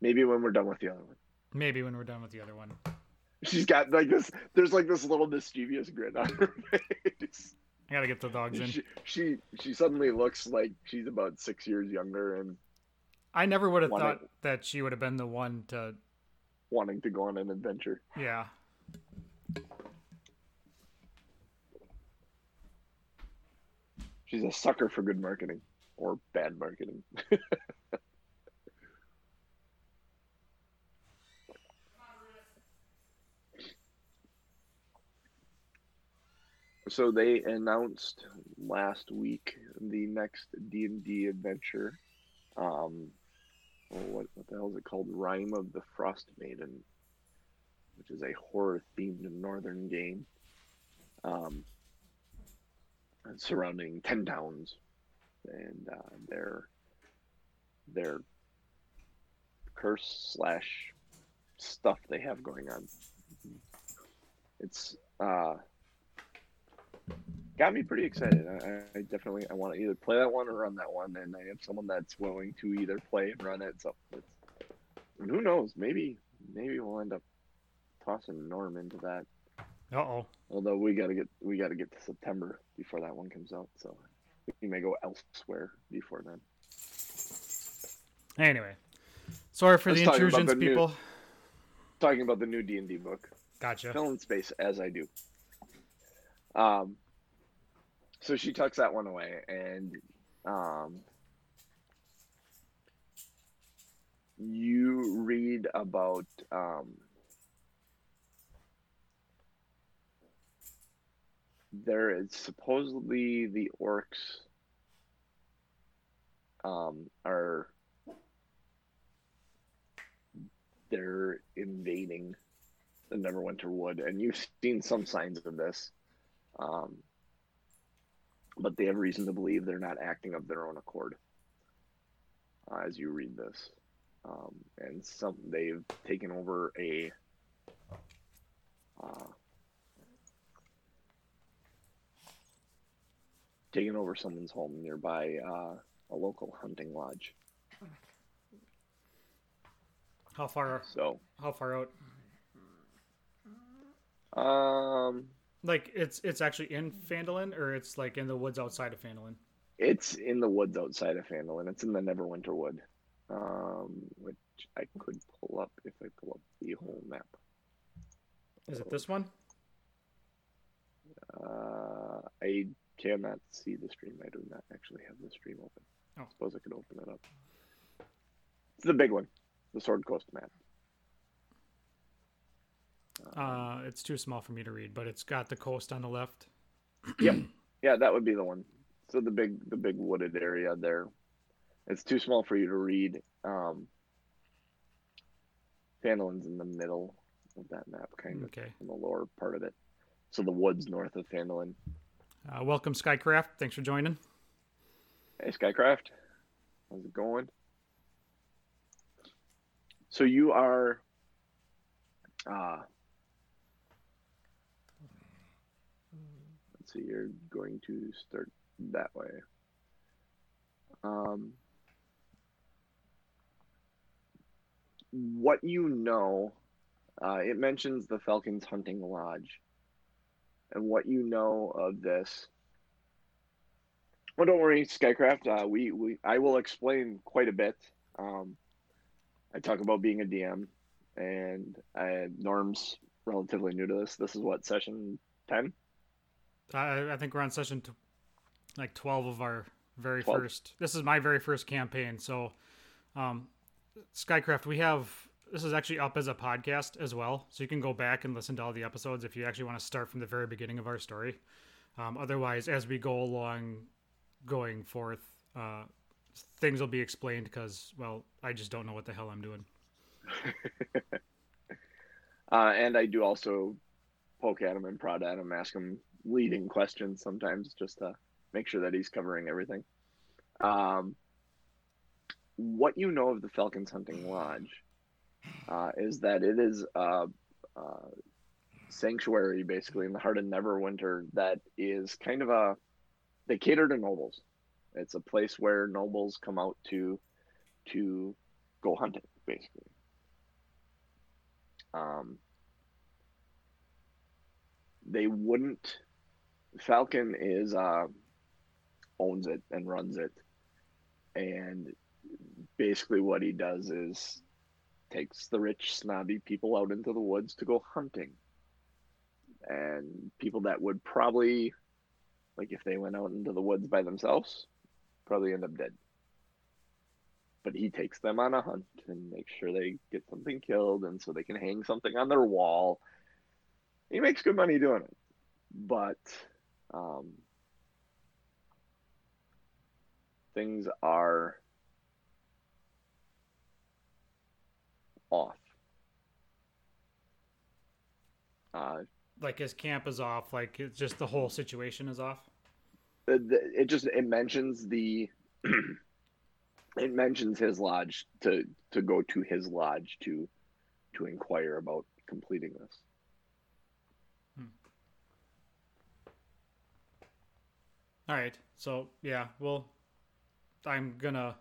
Maybe when we're done with the other one. Maybe when we're done with the other one. She's got like this. There's like this little mischievous grin on her face. I gotta get the dogs in. She, she she suddenly looks like she's about six years younger, and I never would have thought that she would have been the one to wanting to go on an adventure. Yeah, She's a sucker for good marketing or bad marketing. so they announced last week the next D and D adventure. Um, what what the hell is it called? Rime of the Frost Maiden, which is a horror themed northern game. Um, surrounding ten towns and uh, their their curse slash stuff they have going on. It's uh, got me pretty excited. I, I definitely I want to either play that one or run that one, and I have someone that's willing to either play and run it. So who knows? Maybe maybe we'll end up tossing Norm into that. Uh oh. Although we gotta get we gotta get to September before that one comes out, so we may go elsewhere before then. Anyway, sorry for the intrusions, the people. New, talking about the new D and D book. Gotcha. Fill in space as I do. Um, so she tucks that one away, and um, you read about um, there is supposedly the orcs um, are they're invading the Neverwinter Wood, and you've seen some signs of this. Um, but they have reason to believe they're not acting of their own accord uh, as you read this. Um, and some they've taken over a uh, taken over someone's home nearby uh, a local hunting lodge. How far? So how far out? Um, like it's it's actually in Phandalin, or it's like in the woods outside of Phandalin. It's in the woods outside of Phandalin. It's in the Neverwinter Wood, um, which I could pull up if I pull up the whole map. Is it this one? Uh, I cannot see the stream. I do not actually have the stream open. Oh. I suppose I could open it up. It's the big one, the Sword Coast map. Uh, it's too small for me to read, but it's got the coast on the left. yep. Yeah, that would be the one. So the big the big wooded area there. It's too small for you to read. Um in the middle of that map, kind of okay. in the lower part of it. So the woods north of Phandalin. Uh, welcome, Skycraft. Thanks for joining. Hey, Skycraft. How's it going? So you are uh, let's see. you're going to start that way. Um, what you know, uh, it mentions the Falcons Hunting Lodge. And what you know of this. Well, don't worry, Skycraft. Uh, we, we I will explain quite a bit. Um, I talk about being a DM, and I, Norm's relatively new to this. This is what session ten. I, I think we're on session t- like 12 of our very 12. first. This is my very first campaign. So, um, Skycraft, we have this is actually up as a podcast as well. So you can go back and listen to all the episodes if you actually want to start from the very beginning of our story. Um, otherwise, as we go along, going forth, uh, things will be explained because, well, I just don't know what the hell I'm doing. uh, and I do also poke at him and prod at him, ask him leading questions sometimes just to make sure that he's covering everything. Um, what you know of the Falcons Hunting Lodge uh, is that it is a, a, sanctuary, basically in the heart of Neverwinter, that is kind of a they cater to nobles. It's a place where nobles come out to to go hunting, basically. Um, they wouldn't Falcon is uh, owns it and runs it, and basically what he does is takes the rich snobby people out into the woods to go hunting, and people that would probably, like if they went out into the woods by themselves, probably end up dead. But he takes them on a hunt and makes sure they get something killed, and so they can hang something on their wall. He makes good money doing it, but um, things are off. Uh, like his camp is off. Like it's just the whole situation is off. It, it just it mentions the it mentions his lodge to to go to his lodge to to inquire about completing this. All right. So yeah, well, I'm gonna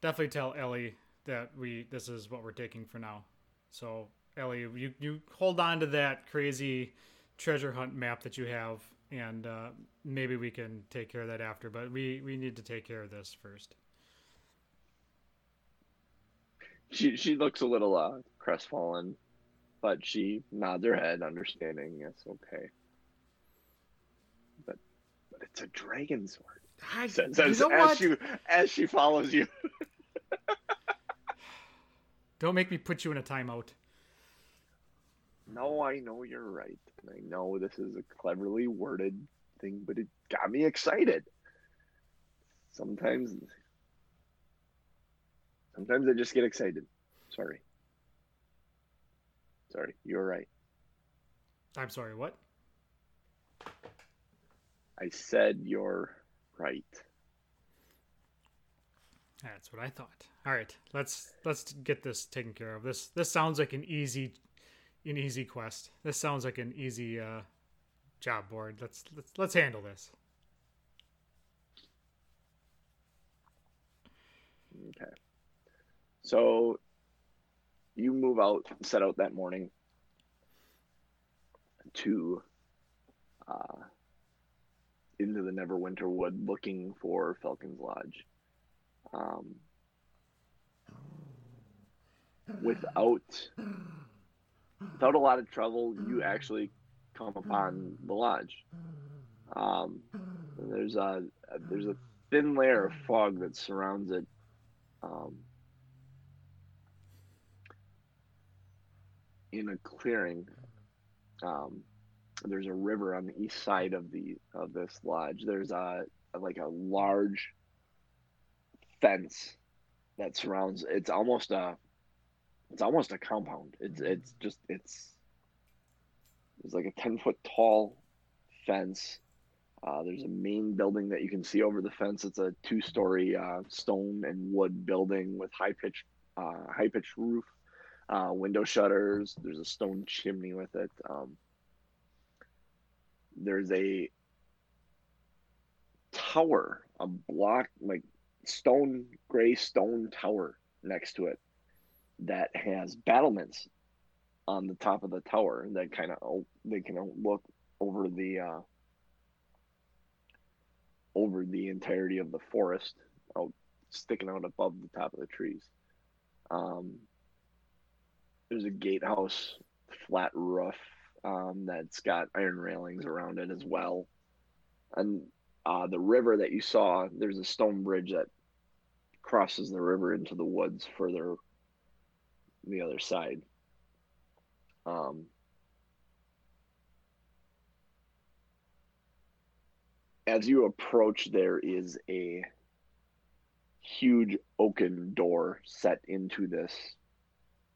definitely tell Ellie that we this is what we're taking for now. So Ellie, you you hold on to that crazy treasure hunt map that you have, and uh, maybe we can take care of that after. But we we need to take care of this first. She she looks a little uh, crestfallen, but she nods her head, understanding. Yes, okay. But but it's a dragon sword. I, Says, you know as what? she as she follows you. Don't make me put you in a timeout. No, I know you're right. I know this is a cleverly worded thing, but it got me excited. Sometimes sometimes I just get excited. Sorry. Sorry, you're right. I'm sorry. What? I said you're right. That's what I thought. All right, let's let's get this taken care of. This this sounds like an easy an easy quest. This sounds like an easy uh, job board. Let's let's let's handle this. Okay. So you move out, set out that morning to uh, into the Neverwinter Wood looking for Falcon's Lodge. Um, without without a lot of trouble, you actually come upon the lodge. Um, there's a there's a thin layer of fog that surrounds it. Um, in a clearing, um, there's a river on the east side of the of this lodge. There's a like a large fence that surrounds. It's almost a it's almost a compound. It's it's just it's it's like a ten foot tall fence. Uh, there's a main building that you can see over the fence. It's a two story uh, stone and wood building with high pitched uh, high pitched roof, uh, window shutters. There's a stone chimney with it. Um, there's a tower, a block like stone gray stone tower next to it that has battlements on the top of the tower that kind of they can look over the uh, over the entirety of the forest out sticking out above the top of the trees. Um, there's a gatehouse flat roof um, that's got iron railings around it as well. And uh, the river that you saw there's a stone bridge that crosses the river into the woods further the other side. Um, as you approach, there is a huge oaken door set into this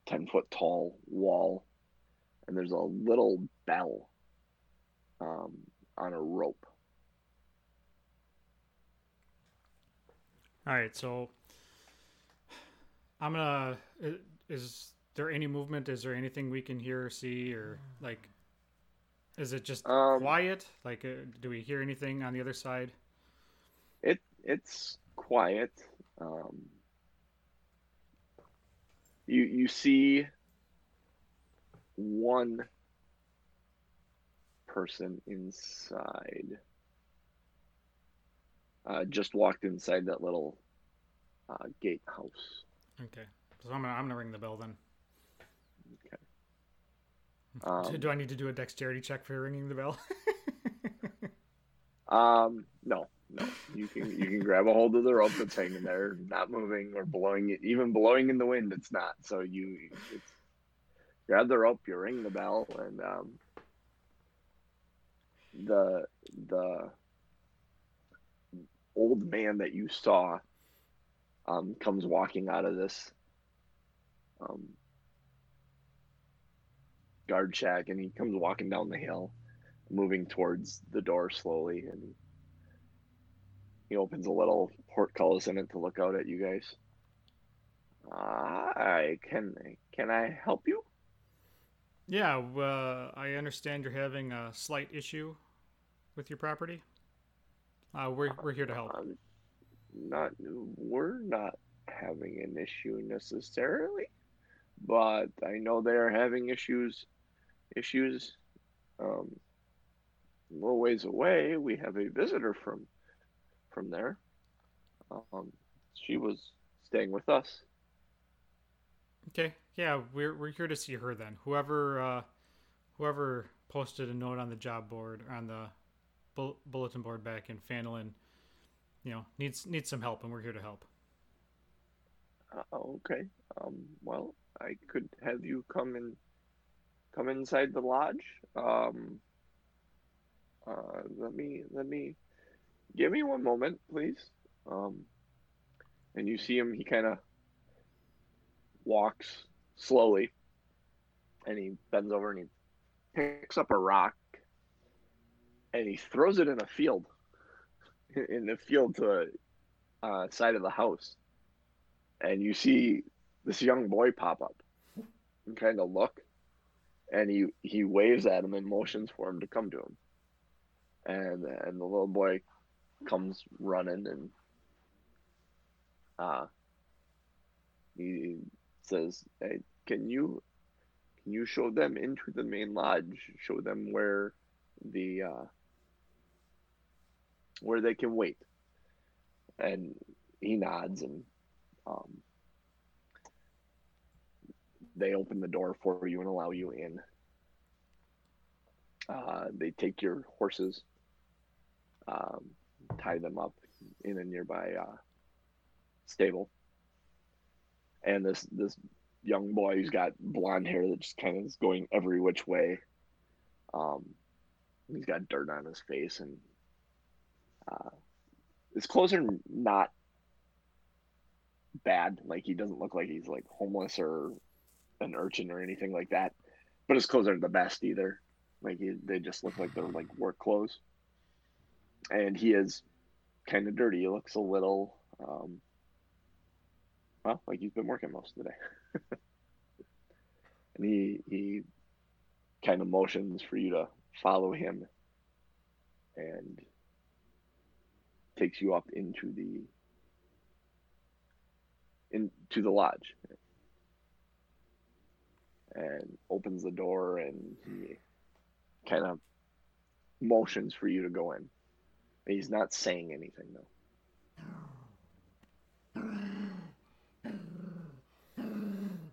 10 foot tall wall, and there's a little bell um, on a rope. All right, so I'm gonna. Is there any movement? Is there anything we can hear or see, or like, is it just Um, quiet? Like, uh, do we hear anything on the other side? It it's quiet. Um, you you see one person inside. Uh, just walked inside that little uh, gatehouse. Okay, so I'm gonna I'm gonna ring the bell then. Um, do I need to do a dexterity check for ringing the bell? Um, no, no. You can you can grab a hold of the rope that's hanging there, not moving or blowing it, even blowing in the wind. It's not. So you it's, grab the rope, you ring the bell, and um, the the old man that you saw um, comes walking out of this um, guard shack, and he comes walking down the hill moving towards the door slowly and he opens a little portcullis in it to look out at you guys. I can can I help you? yeah, uh, I understand you're having a slight issue with your property. Uh, we're we're here to help. Um, not we're not having an issue necessarily, but I know they're having issues. Issues. Um, a little ways away, we have a visitor from from there. Um, she was staying with us. Okay, yeah, we're we're here to see her then. Whoever uh, whoever posted a note on the job board on the bull- bulletin board back in Phandalin, you know, needs needs some help, and we're here to help. Uh, okay. Um, well, I could have you come and come inside the lodge. Um, uh, let me let me give me one moment, please. Um, and you see him. He kind of walks slowly, and he bends over and he picks up a rock, and he throws it in a field, in the field to uh, side of the house, and you see this young boy pop up and kind of look, and he he waves at him and motions for him to come to him. And and the little boy comes running and uh he says hey can you can you show them into the main lodge? Show them where the uh where they can wait. And he nods and um they open the door for you and allow you in uh, they take your horses um, tie them up in a nearby uh, stable. And this this young boy who's got blonde hair that just kind of is going every which way. Um, he's got dirt on his face, and uh, his clothes are not bad. Like he doesn't look like he's like homeless or an urchin or anything like that. But his clothes aren't the best either. Like he, they just look like they're like work clothes and he is kind of dirty. He looks a little, um, well, like he's been working most of the day. and he he kind of motions for you to follow him, and takes you up into the into the lodge and opens the door and he kind of motions for you to go in He's not saying anything though.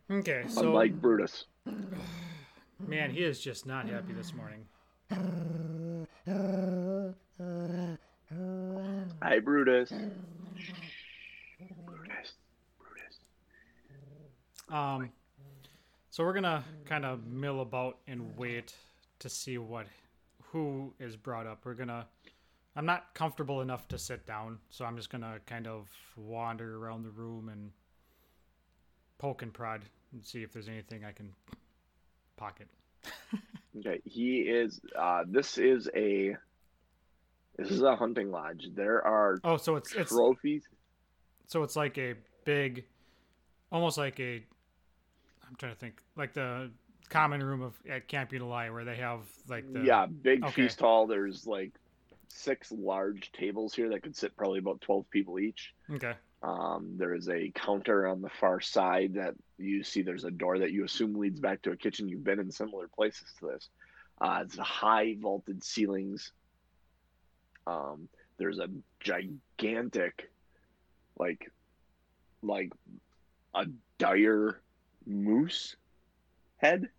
Okay, so unlike Brutus. Man, he is just not happy this morning. Hi, Brutus. Brutus. Brutus. Um, so we're gonna kind of mill about and wait to see what who is brought up. We're gonna I'm not comfortable enough to sit down, so I'm just gonna kind of wander around the room and poke and prod and see if there's anything I can pocket. okay, he is. Uh, this is a. This is a hunting lodge. There are. Oh, so it's it's trophies. So it's like a big, almost like a. I'm trying to think, like the common room of at Camp Unilai where they have like the yeah big okay. feast hall. There's like six large tables here that could sit probably about 12 people each. Okay. Um, there is a counter on the far side that you see there's a door that you assume leads back to a kitchen. You've been in similar places to this. Uh, it's high vaulted ceilings. Um, there's a gigantic, like, like a dire moose head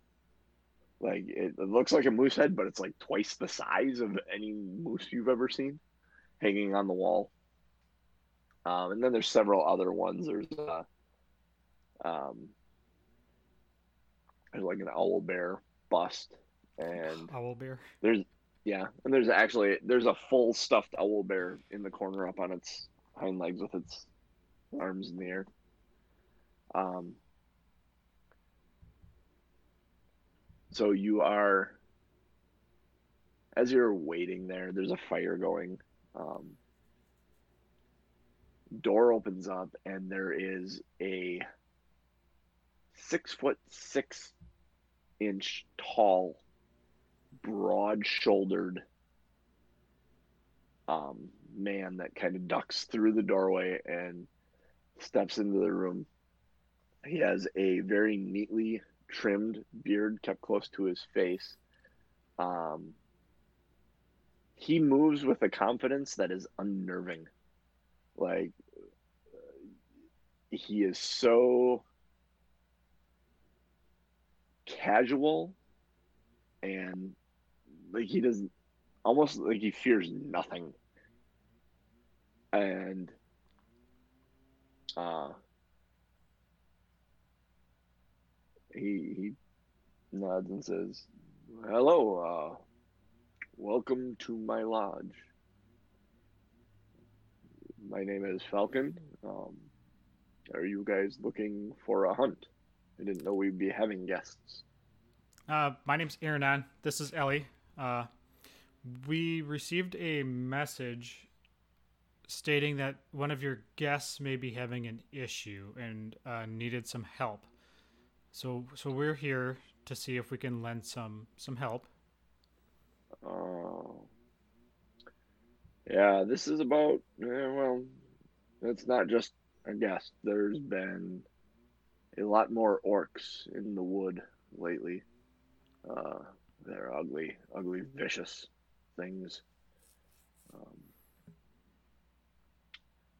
like it, it, looks like a moose head, but it's like twice the size of any moose you've ever seen, hanging on the wall. Um, and then there's several other ones. There's uh, um, there's like an owl bear bust, and owl bear. There's yeah, and there's actually there's a full stuffed owl bear in the corner up on its hind legs with its arms in the air. Um, so you are as you're waiting there there's a fire going um, door opens up and there is a six foot six inch tall broad shouldered um, man that kind of ducks through the doorway and steps into the room. He has a very neatly trimmed beard kept close to his face. Um, he moves with a confidence that is unnerving. Like he is so casual and like he doesn't almost like he fears nothing and uh he he nods and says hello uh welcome to my lodge. My name is falcon. Um are you guys looking for a hunt? I didn't know we'd be having guests. Uh my name's aaron. This is ellie. Uh we received a message stating that one of your guests may be having an issue and uh, needed some help. So, so we're here to see if we can lend some some help. Oh, yeah. This is about well, it's not just a guess. There's been a lot more orcs in the wood lately. Uh, they're ugly, ugly, vicious things. Um,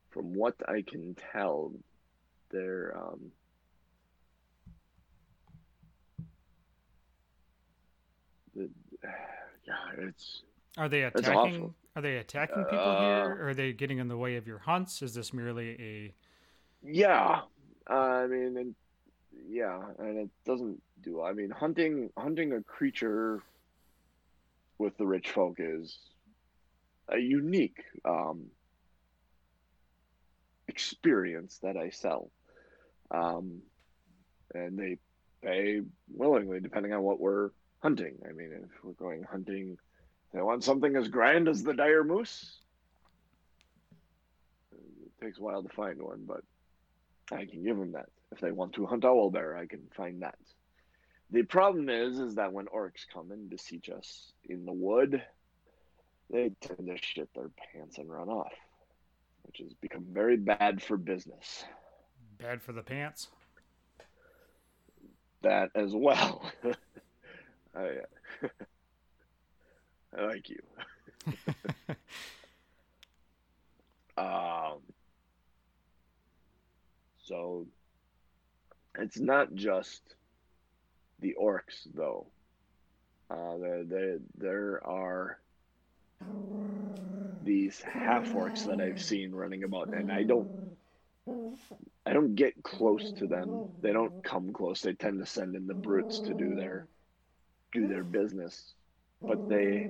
from what I can tell, they're um, the, yeah, it's. Are they attacking? Are they attacking people uh, here? Or are they getting in the way of your hunts? Is this merely a? Yeah, uh, I mean, and yeah, and it doesn't do. I mean, hunting hunting a creature with the rich folk is a unique um, experience that I sell. Um, and they pay willingly depending on what we're hunting. I mean, if we're going hunting, they want something as grand as the dire moose. It takes a while to find one, but I can give them that. If they want to hunt owl bear, I can find that. The problem is, is that when orcs come and besiege us in the wood, they tend to shit their pants and run off which has become very bad for business. Bad for the pants. That as well. I, I like you. um, so it's not just the orcs, though. Uh, there, there, there are these half orcs that I've seen running about, and I don't, I don't get close to them. They don't come close. They tend to send in the brutes to do their, do their business, but they,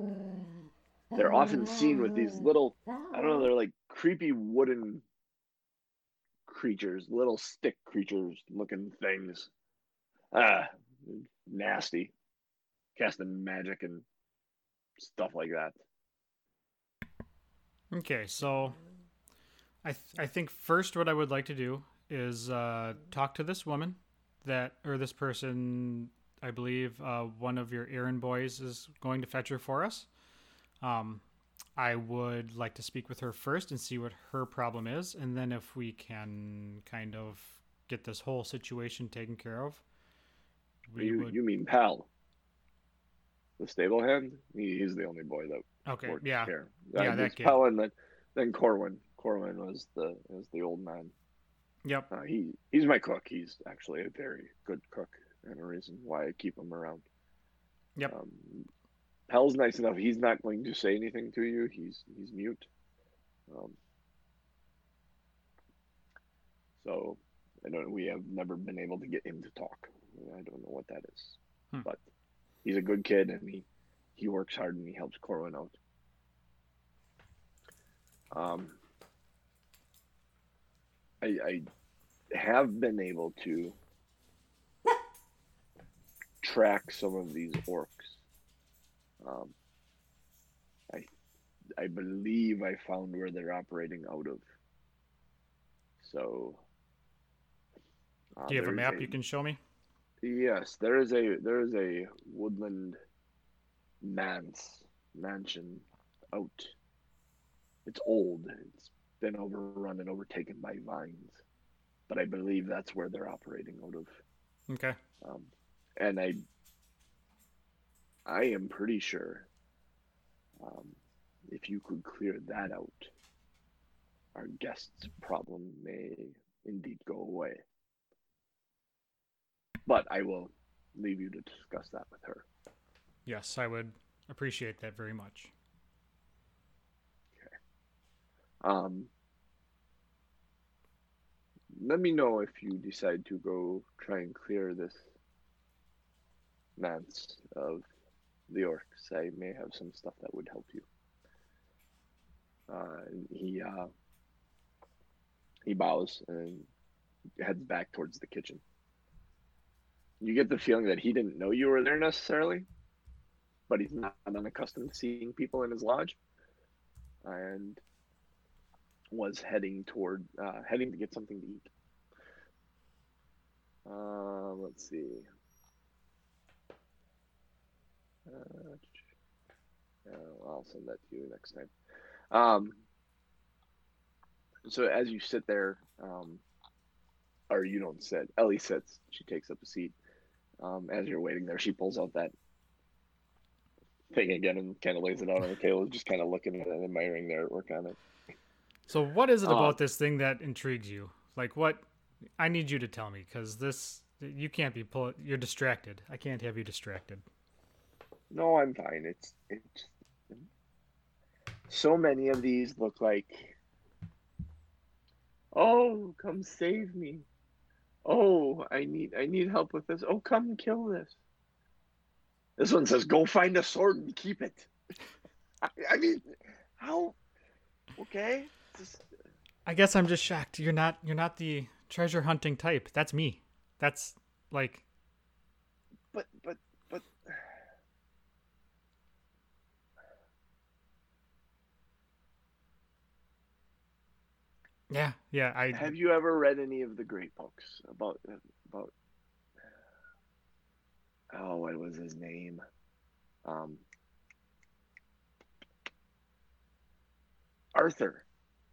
they're often seen with these little, I don't know, they're like creepy wooden creatures, little stick creatures looking things. Ah, nasty. Casting magic and stuff like that. Okay, so I th- I think first what I would like to do is uh, talk to this woman that or this person. I believe uh, one of your errand boys is going to fetch her for us. Um, I would like to speak with her first and see what her problem is, and then if we can kind of get this whole situation taken care of. you would... you mean pal? The stable hand? He, he's the only boy that Okay. Yeah. Care. Yeah. that kid. Pellen, then then Corwin. Corwin was the was the old man. Yep. Uh, he he's my cook. He's actually a very good cook, and a reason why I keep him around. Yep. Um, Pell's nice enough. He's not going to say anything to you. He's he's mute. Um, so I don't. We have never been able to get him to talk. I don't know what that is, hmm. but he's a good kid, and he he works hard and he helps Corwin out. Um, I, I have been able to track some of these orcs. Um, I I believe I found where they're operating out of. So. Uh, Do you have a map a, you can show me? Yes, there is a there is a woodland manse mansion out it's old. It's been overrun and overtaken by vines, but I believe that's where they're operating out of. Okay. Um, and I, I am pretty sure, um, if you could clear that out, our guest's problem may indeed go away. But I will leave you to discuss that with her. Yes, I would appreciate that very much. Okay. Um, let me know if you decide to go try and clear this manse of the orcs. I may have some stuff that would help you. Uh, he uh, he bows and heads back towards the kitchen. You get the feeling that he didn't know you were there necessarily, but he's not unaccustomed to seeing people in his lodge, and was heading toward uh, heading to get something to eat. Uh, let's see. Uh, I'll send that to you next time. Um, so as you sit there, um, or you don't sit, Ellie sits. She takes up a seat. Um, as you're waiting there, she pulls out that thing again and kind of lays it out on the table, just kind of looking at it and admiring the artwork on it. So, what is it Uh, about this thing that intrigues you? Like, what? I need you to tell me because this you can't be pull. You're distracted. I can't have you distracted. No, I'm fine. It's it's so many of these look like Oh, come save me. Oh, I need I need help with this. Oh, come kill this. This one says go find a sword and keep it. I, I mean, how okay? Just, I guess I'm just shocked. You're not. You're not the treasure hunting type. That's me. That's like. but but Yeah. Yeah. I. have you ever read any of the great books about about oh what was his name um arthur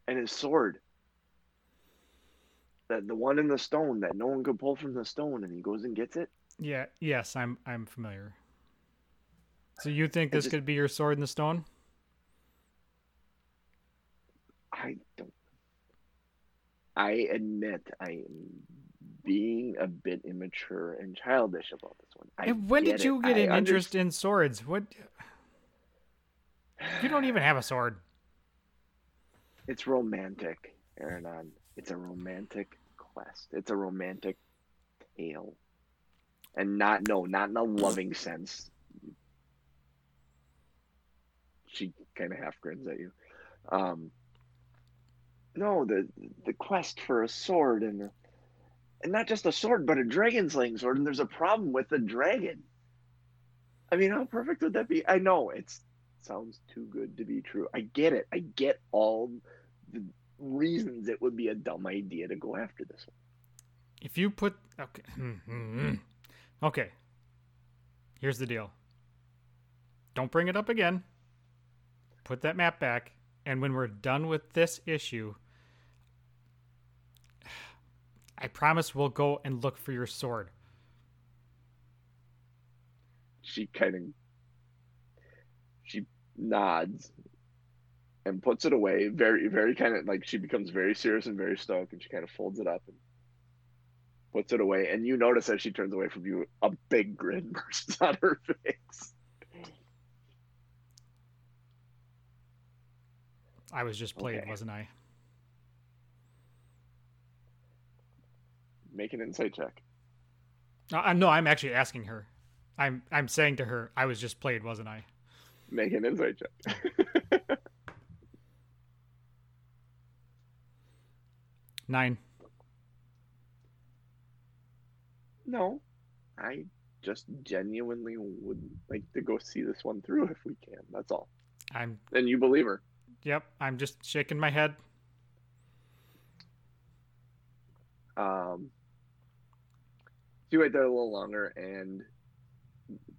and his sword that the one in the stone that no one could pull from the stone and he goes and gets it Yeah. Yes. I'm. I'm familiar. So you think this just- could be your sword in the stone? i don't i admit i am being a bit immature and childish about this one I and when did you it. get I an interest in swords? What? You don't even have a sword. It's romantic, Aranon. It's a romantic quest. It's a romantic tale. And not no, not in a loving sense. She kind of half grins at you. Um no, the the quest for a sword and and not just a sword, but a dragon slaying sword, and there's a problem with the dragon. I mean, how perfect would that be? I know it's sounds too good to be true. I get it. I get all the reasons it would be a dumb idea to go after this one. If you put okay, Mm-hmm. okay. Here's the deal. Don't bring it up again. Put that map back, and when we're done with this issue, I promise we'll go and look for your sword. She kind of she nods and puts it away. Very, very kind of like she becomes very serious and very stoic, and she kind of folds it up and puts it away. And you notice as she turns away from you, a big grin bursts on her face. I was just played, Okay. wasn't I? Make an insight check. No, I'm, no, I'm actually asking her. I'm I'm saying to her, I was just played, wasn't I? Make an insight check. Nine. no, I just genuinely would like to go see this one through if we can. That's all. I'm And you believe her. Yep. I'm just shaking my head. Um, so you wait there a little longer, and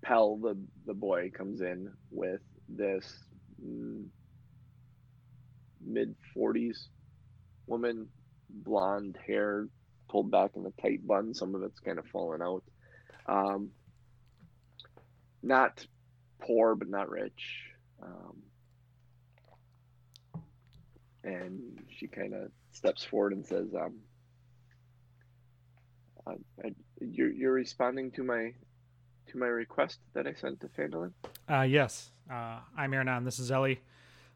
Pell, the the boy, comes in with this mm, mid 40s woman, blonde hair, pulled back in a tight bun. Some of it's kind of fallen out. Um, not poor, but not rich. Um, and she kind of steps forward and says, um, I, I, you're, you're responding to my to my request that I sent to Phandalin? Uh, yes. Uh, I'm Ernan. This is Ellie.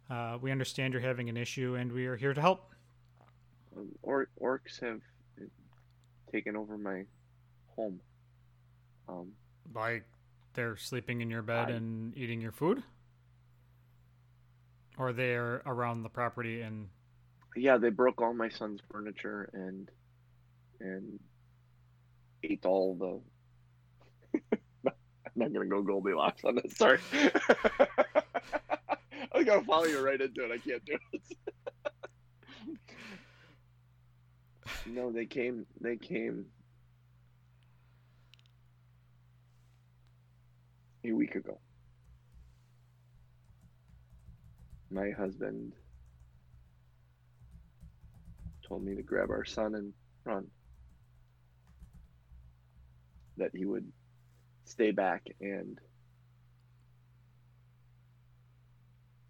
Uh, we understand you're having an issue, and we are here to help. Um, or- orcs have taken over my home. Um, Like they're sleeping in your bed I- and eating your food? Or they're around the property and. yeah, they broke all my son's furniture and and ate all the. I'm not gonna go Goldilocks on this. Sorry. I gonna follow you right into it. I can't do it. no, they came. They came a week ago. My husband told me to grab our son and run. That he would stay back and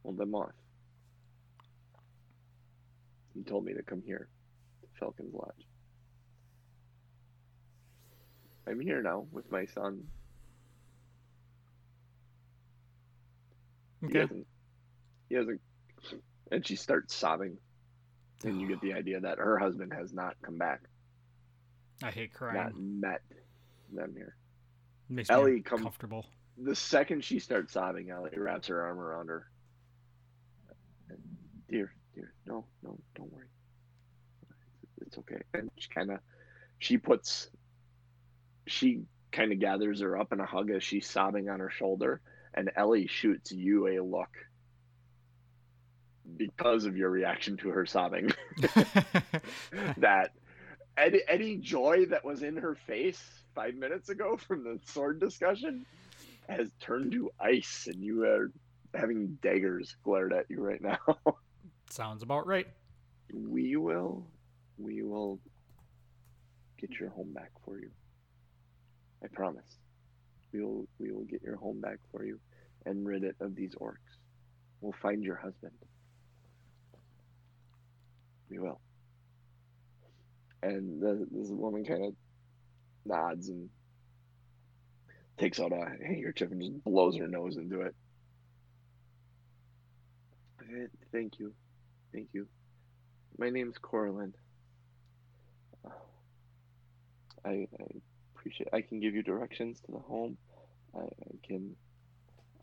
hold them off. He told me to come here to Falcon's Lodge. I'm here now with my son. He Okay. hasn't. He hasn't. And she starts sobbing. And you get the idea that her husband has not come back, I hate crying. not met them here. Makes Ellie me come- uncomfortable. The second she starts sobbing, Ellie wraps her arm around her. Dear, dear, no, no, don't worry. It's okay. And she kind of, she puts, she kind of gathers her up in a hug as she's sobbing on her shoulder, and Ellie shoots you a look because of your reaction to her sobbing. that any, any joy that was in her face five minutes ago from the sword discussion has turned to ice, and you are having daggers glared at you right now. Sounds about right. we will, we will get your home back for you. I promise. We will, we will get your home back for you, and rid it of these orcs. We'll find your husband. We will. And the, this woman kind of nods and takes out a handkerchief and just blows her nose into it. Eh, Thank you. Thank you. My name's Coraline. Uh, I, I appreciate I can give you directions to the home. I, I can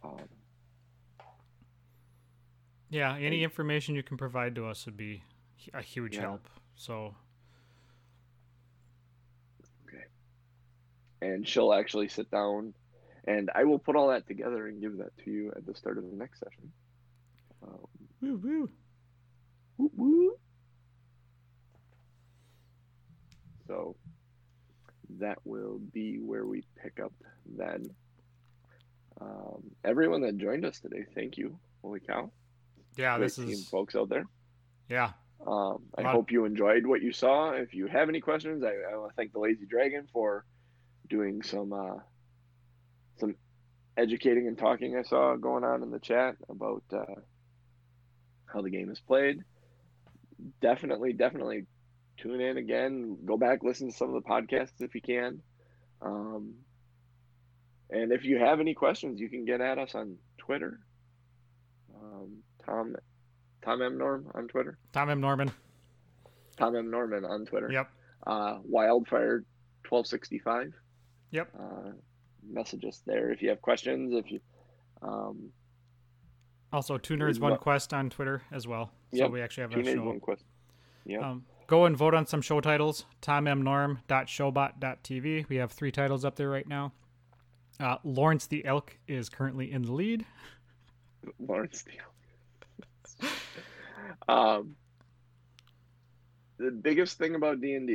um, Yeah, any And- information you can provide to us would be hu- a huge Yeah. help. So, okay, and she'll actually sit down and I will put all that together and give that to you at the start of the next session. Um, woo woo. Whoop, whoop. So that will be where we pick up then. Um, everyone that joined us today, thank you. Holy cow. Yeah, Great this is folks out there. yeah. Um, I hope you enjoyed what you saw. If you have any questions, I, I want to thank the Lazy Dragon for doing some uh, some educating and talking I saw going on in the chat about uh, how the game is played. Definitely, definitely tune in again. Go back, listen to some of the podcasts if you can. Um, and if you have any questions, you can get at us on Twitter. Um, Tom Tom M Norm on Twitter. Tom M. Norman. Tom M. Norman on Twitter. Yep. Uh, Wildfire twelve sixty five. Yep. Uh, message us there if you have questions. If you, um, Also, Two Nerds One Quest on Twitter as well. So Yep, we actually have a teenage show. one quest. Yeah. Um, go and vote on some show titles. TomMNorm.showbot.tv. We have three titles up there right now. Uh, Lawrence the Elk is currently in the lead. Lawrence Steele. um, the biggest thing about D and D,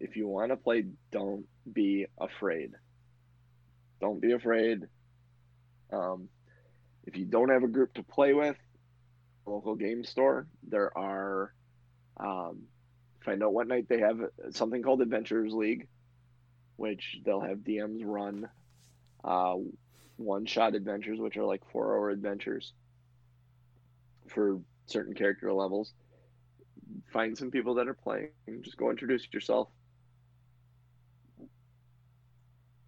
if you want to play, don't be afraid. Don't be afraid. Um, if you don't have a group to play with, local game store. There are um, find out what night they have something called Adventurers League, which they'll have DMs run uh, one shot adventures, which are like four hour adventures for certain character levels. Find some people that are playing. and Just go introduce yourself.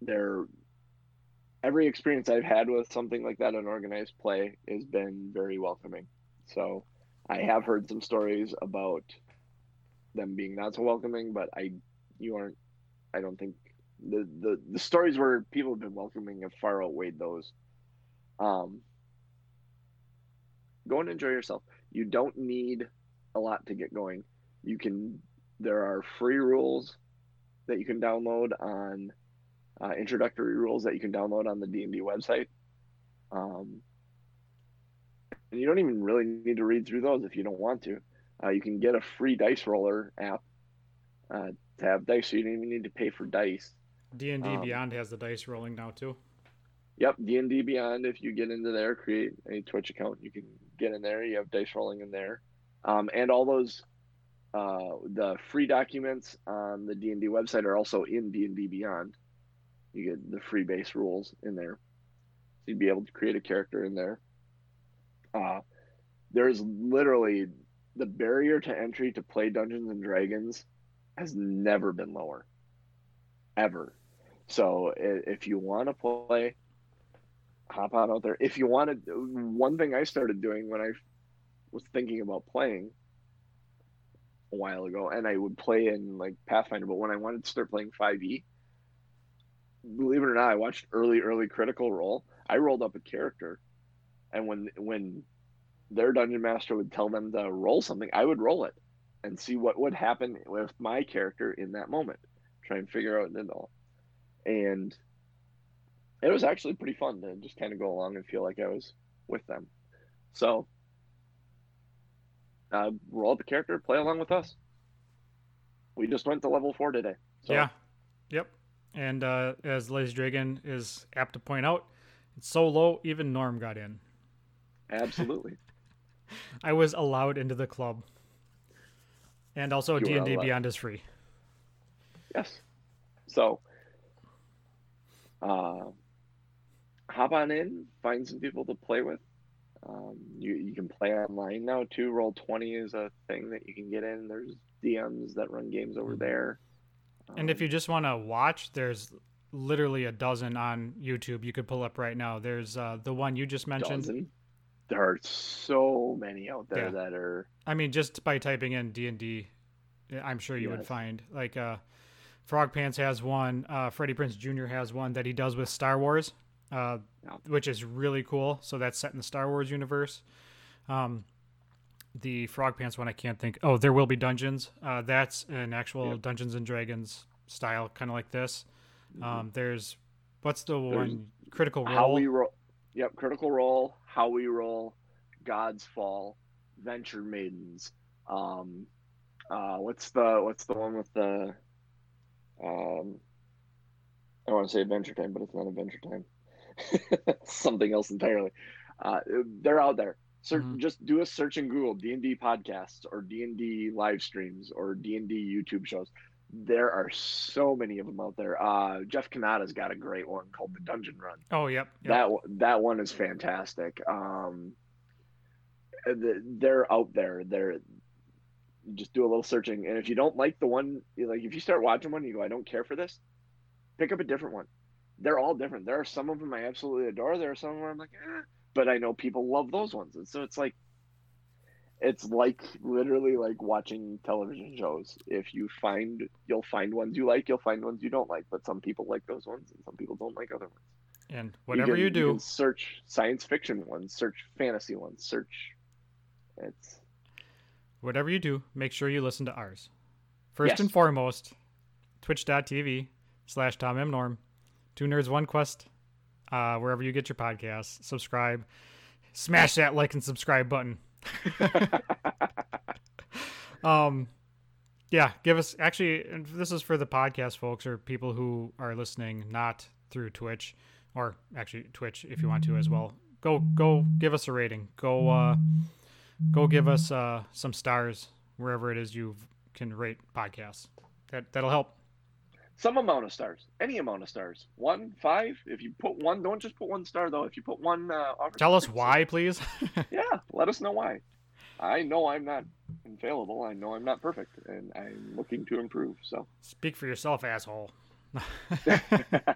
They're every experience I've had with something like that, an organized play, has been very welcoming. So I have heard some stories about them being not so welcoming, but I you aren't I don't think the, the the stories where people have been welcoming have far outweighed those. Um go and enjoy yourself. You don't need a lot to get going. You can there are free rules that you can download on uh, introductory rules that you can download on the D&D website. Um, and you don't even really need to read through those if you don't want to. Uh, you can get a free dice roller app uh, to have dice, so you don't even need to pay for dice. D and D um, Beyond has the dice rolling now too. Yep, D and D Beyond. If you get into there, create a Twitch account, you can get in there. You have dice rolling in there, um, and all those uh, the free documents on the D and D website are also in D and D Beyond. You get the free base rules in there. So you'd be able to create a character in there. Uh, there's literally the barrier to entry to play Dungeons and Dragons has never been lower, ever. So if you want to play, hop on out there. If you want to, one thing I started doing when I was thinking about playing a while ago, and I would play in like Pathfinder, but when I wanted to start playing 5e, believe it or not, I watched early, early Critical Role. I rolled up a character, and when when their dungeon master would tell them to roll something, I would roll it and see what would happen with my character in that moment. Try and figure out it all, and it was actually pretty fun to just kind of go along and feel like I was with them. So, uh, roll up a character, play along with us. We just went to level four today. So. Yeah. Yep. And uh, as Lazy Dragon is apt to point out, it's so low, even Norm got in. Absolutely. I was allowed into the club. And also D and D Beyond is free. Yes. So, uh, hop on in, find some people to play with. Um, you you can play online now too. Roll twenty is a thing that you can get in. There's DMs that run games over mm-hmm. there. And if you just want to watch, there's literally a dozen on YouTube you could pull up right now. There's uh, the one you just mentioned. Dozen? There are so many out there yeah. that are. I mean, just by typing in D and D, I'm sure you yes. would find like uh, Frog Pants has one. Uh, Freddie Prinze Jr. has one that he does with Star Wars, uh, which is really cool. So that's set in the Star Wars universe. Um, the Frog Pants one, I can't think. Oh, there will be dungeons. Uh, that's an actual yep. Dungeons and Dragons style, kind of like this. Mm-hmm. Um, there's what's the there's one? Critical Role. How we roll. Yep, Critical Role. How we roll. God's Fall. Venture Maidens. Um, uh, what's the what's the one with the? Um, I want to say Adventure Time, but it's not Adventure Time. Something else entirely. Uh, they're out there. Search, mm-hmm. just do a search in Google D and D podcasts or D and D live streams or D and D YouTube shows. There are so many of them out there. Uh, Jeff Cannata's got a great one called the Dungeon Run. Oh, yep, yep. that that one is fantastic. Um, they're out there. They're just do a little searching, and if you don't like the one, like if you start watching one, you go, I don't care for this. Pick up a different one. They're all different. There are some of them I absolutely adore. There are some where I'm like, eh but I know people love those ones. And so it's like it's like literally like watching television shows. If you find you'll find ones you like, you'll find ones you don't like, but some people like those ones and some people don't like other ones. And whatever you, can, you do, you search science fiction ones, search fantasy ones, search it's whatever you do, make sure you listen to ours. First yes. and foremost, twitch.tv slash Tom M. Norm. Two Nerds One Quest uh, wherever you get your podcasts. Subscribe, smash that like and subscribe button. um, yeah, give us actually. This is for the podcast folks or people who are listening not through Twitch or actually Twitch if you want to as well. Go go give us a rating. Go uh, go give us uh, some stars wherever it is you can rate podcasts. That that'll help. Some amount of stars, any amount of stars, one, five. If you put one, don't just put one star though. If you put one, uh, tell us why, please. yeah, let us know why. I know I'm not infallible. I know I'm not perfect, and I'm looking to improve. So speak for yourself, asshole. uh,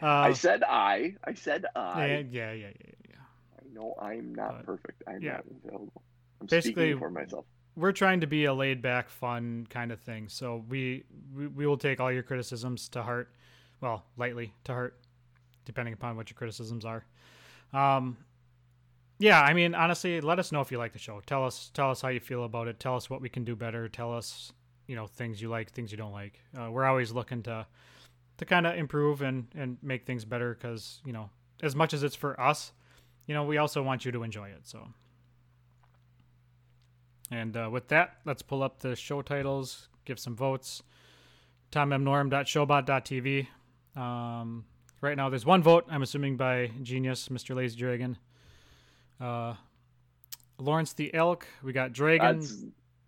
I said I. I said I. Yeah, yeah, yeah, yeah. yeah. I know I'm not but, perfect. I'm yeah. not infallible. I'm Basically, for myself. We're trying to be a laid back, fun kind of thing. So we, we we will take all your criticisms to heart. Well, lightly to heart, depending upon what your criticisms are. Um, yeah, I mean, honestly, let us know if you like the show. Tell us, tell us how you feel about it. Tell us what we can do better. Tell us, you know, things you like, things you don't like. Uh, we're always looking to, to kind of improve and and make things better because you know, as much as it's for us, you know, we also want you to enjoy it. So. And uh, with that, let's pull up the show titles, give some votes. TomMnorm.showbot.tv. Um, right now, there's one vote. I'm assuming by Genius, Mr. Lazy Dragon. Uh, Lawrence the Elk. We got Dragon. That's,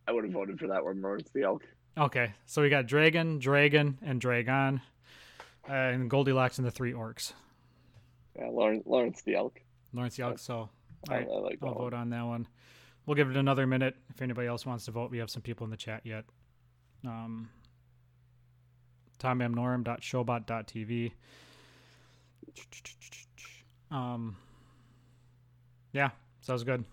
I would have voted for that one, Lawrence the Elk. Okay, so we got Dragon, Dragon, and Dragon, uh, and Goldilocks and the three orcs. Yeah, Lawrence, Lawrence the Elk. Lawrence the Elk. So I, I like I'll one. vote on that one. We'll give it another minute. If anybody else wants to vote, we have some people in the chat yet. Um, TomMnorm.showbot.tv. Um, yeah, sounds good.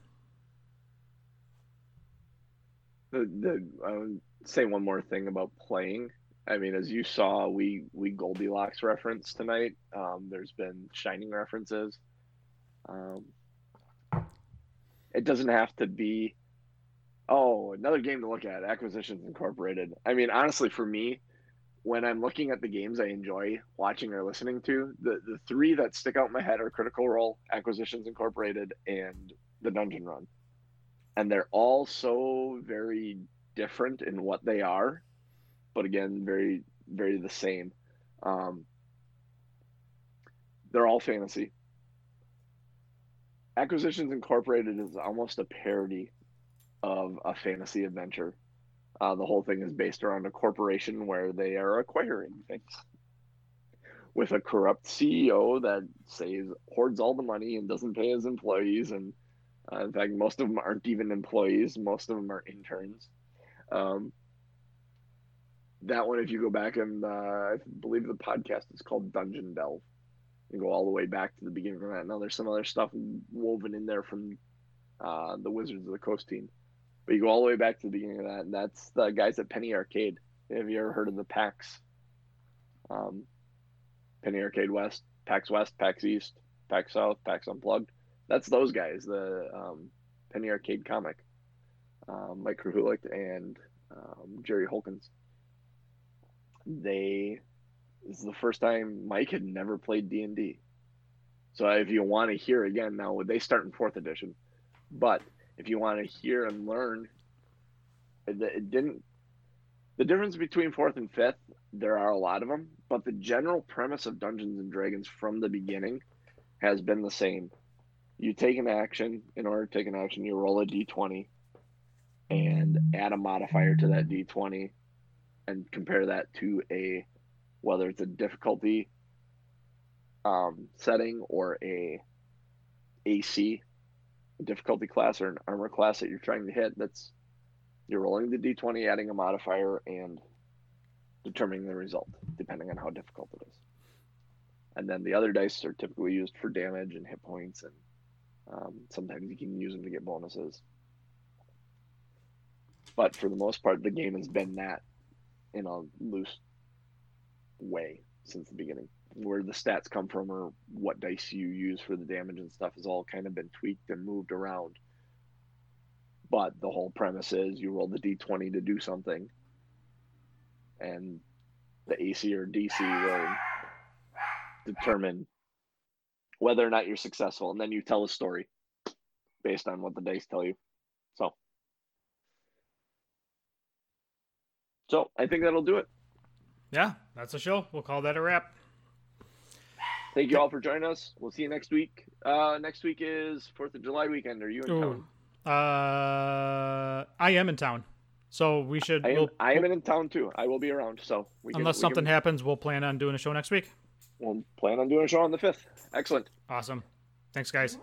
The, the I would say one more thing about playing. I mean, as you saw, we we Goldilocks reference tonight. Um, there's been Shining references. Um, it doesn't have to be. Oh, another game to look at. Acquisitions Incorporated. I mean, honestly, for me, when I'm looking at the games I enjoy watching or listening to, the, the three that stick out in my head are Critical Role, Acquisitions Incorporated, and The Dungeon Run. And they're all so very different in what they are, but again, very, very the same. Um, they're all fantasy. Acquisitions Incorporated is almost a parody of a fantasy adventure uh, the whole thing is based around a corporation where they are acquiring things with a corrupt CEO that saves hoards all the money and doesn't pay his employees. And uh, in fact, most of them aren't even employees; most of them are interns. Um, that one, if you go back and uh, I believe the podcast is called Dungeon Delve, and go all the way back to the beginning of that. Now there's some other stuff woven in there from uh, the Wizards of the Coast team. But you go all the way back to the beginning of that, and that's the guys at Penny Arcade. Have you ever heard of the PAX? Um, Penny Arcade West, PAX West, PAX East, PAX South, PAX Unplugged. That's those guys, the um, Penny Arcade comic. Um, Mike Krahulik and um, Jerry Holkins. They this is the first time Mike had never played D and D. So if you want to hear again, now would they start in fourth edition, but if you want to hear and learn, it, it didn't. The difference between fourth and fifth, there are a lot of them, but the general premise of Dungeons and Dragons from the beginning has been the same. You take an action. In order to take an action, you roll a d20 and add a modifier to that d20 and compare that to a whether it's a difficulty um, setting or a AC difficulty class or an armor class that you're trying to hit, that's you're rolling the d20, adding a modifier, and determining the result, depending on how difficult it is. And then the other dice are typically used for damage and hit points, and um, sometimes you can use them to get bonuses. But for the most part, the game has been that in a loose way since the beginning where the stats come from or what dice you use for the damage and stuff has all kind of been tweaked and moved around. But the whole premise is you roll the d20 to do something, and the AC or DC will determine whether or not you're successful, and then you tell a story based on what the dice tell you. So, so I think that'll do it. Yeah, that's a show. We'll call that a wrap. Thank you all for joining us. We'll see you next week. Uh, next week is Fourth of July weekend. Are you in Ooh. town? Uh, I am in town, so we should. I am, we'll, I am in town too. I will be around. So we can, unless we something can, happens, we'll plan on doing a show next week. we'll plan on doing a show on the fifth. Excellent. Awesome. Thanks, guys.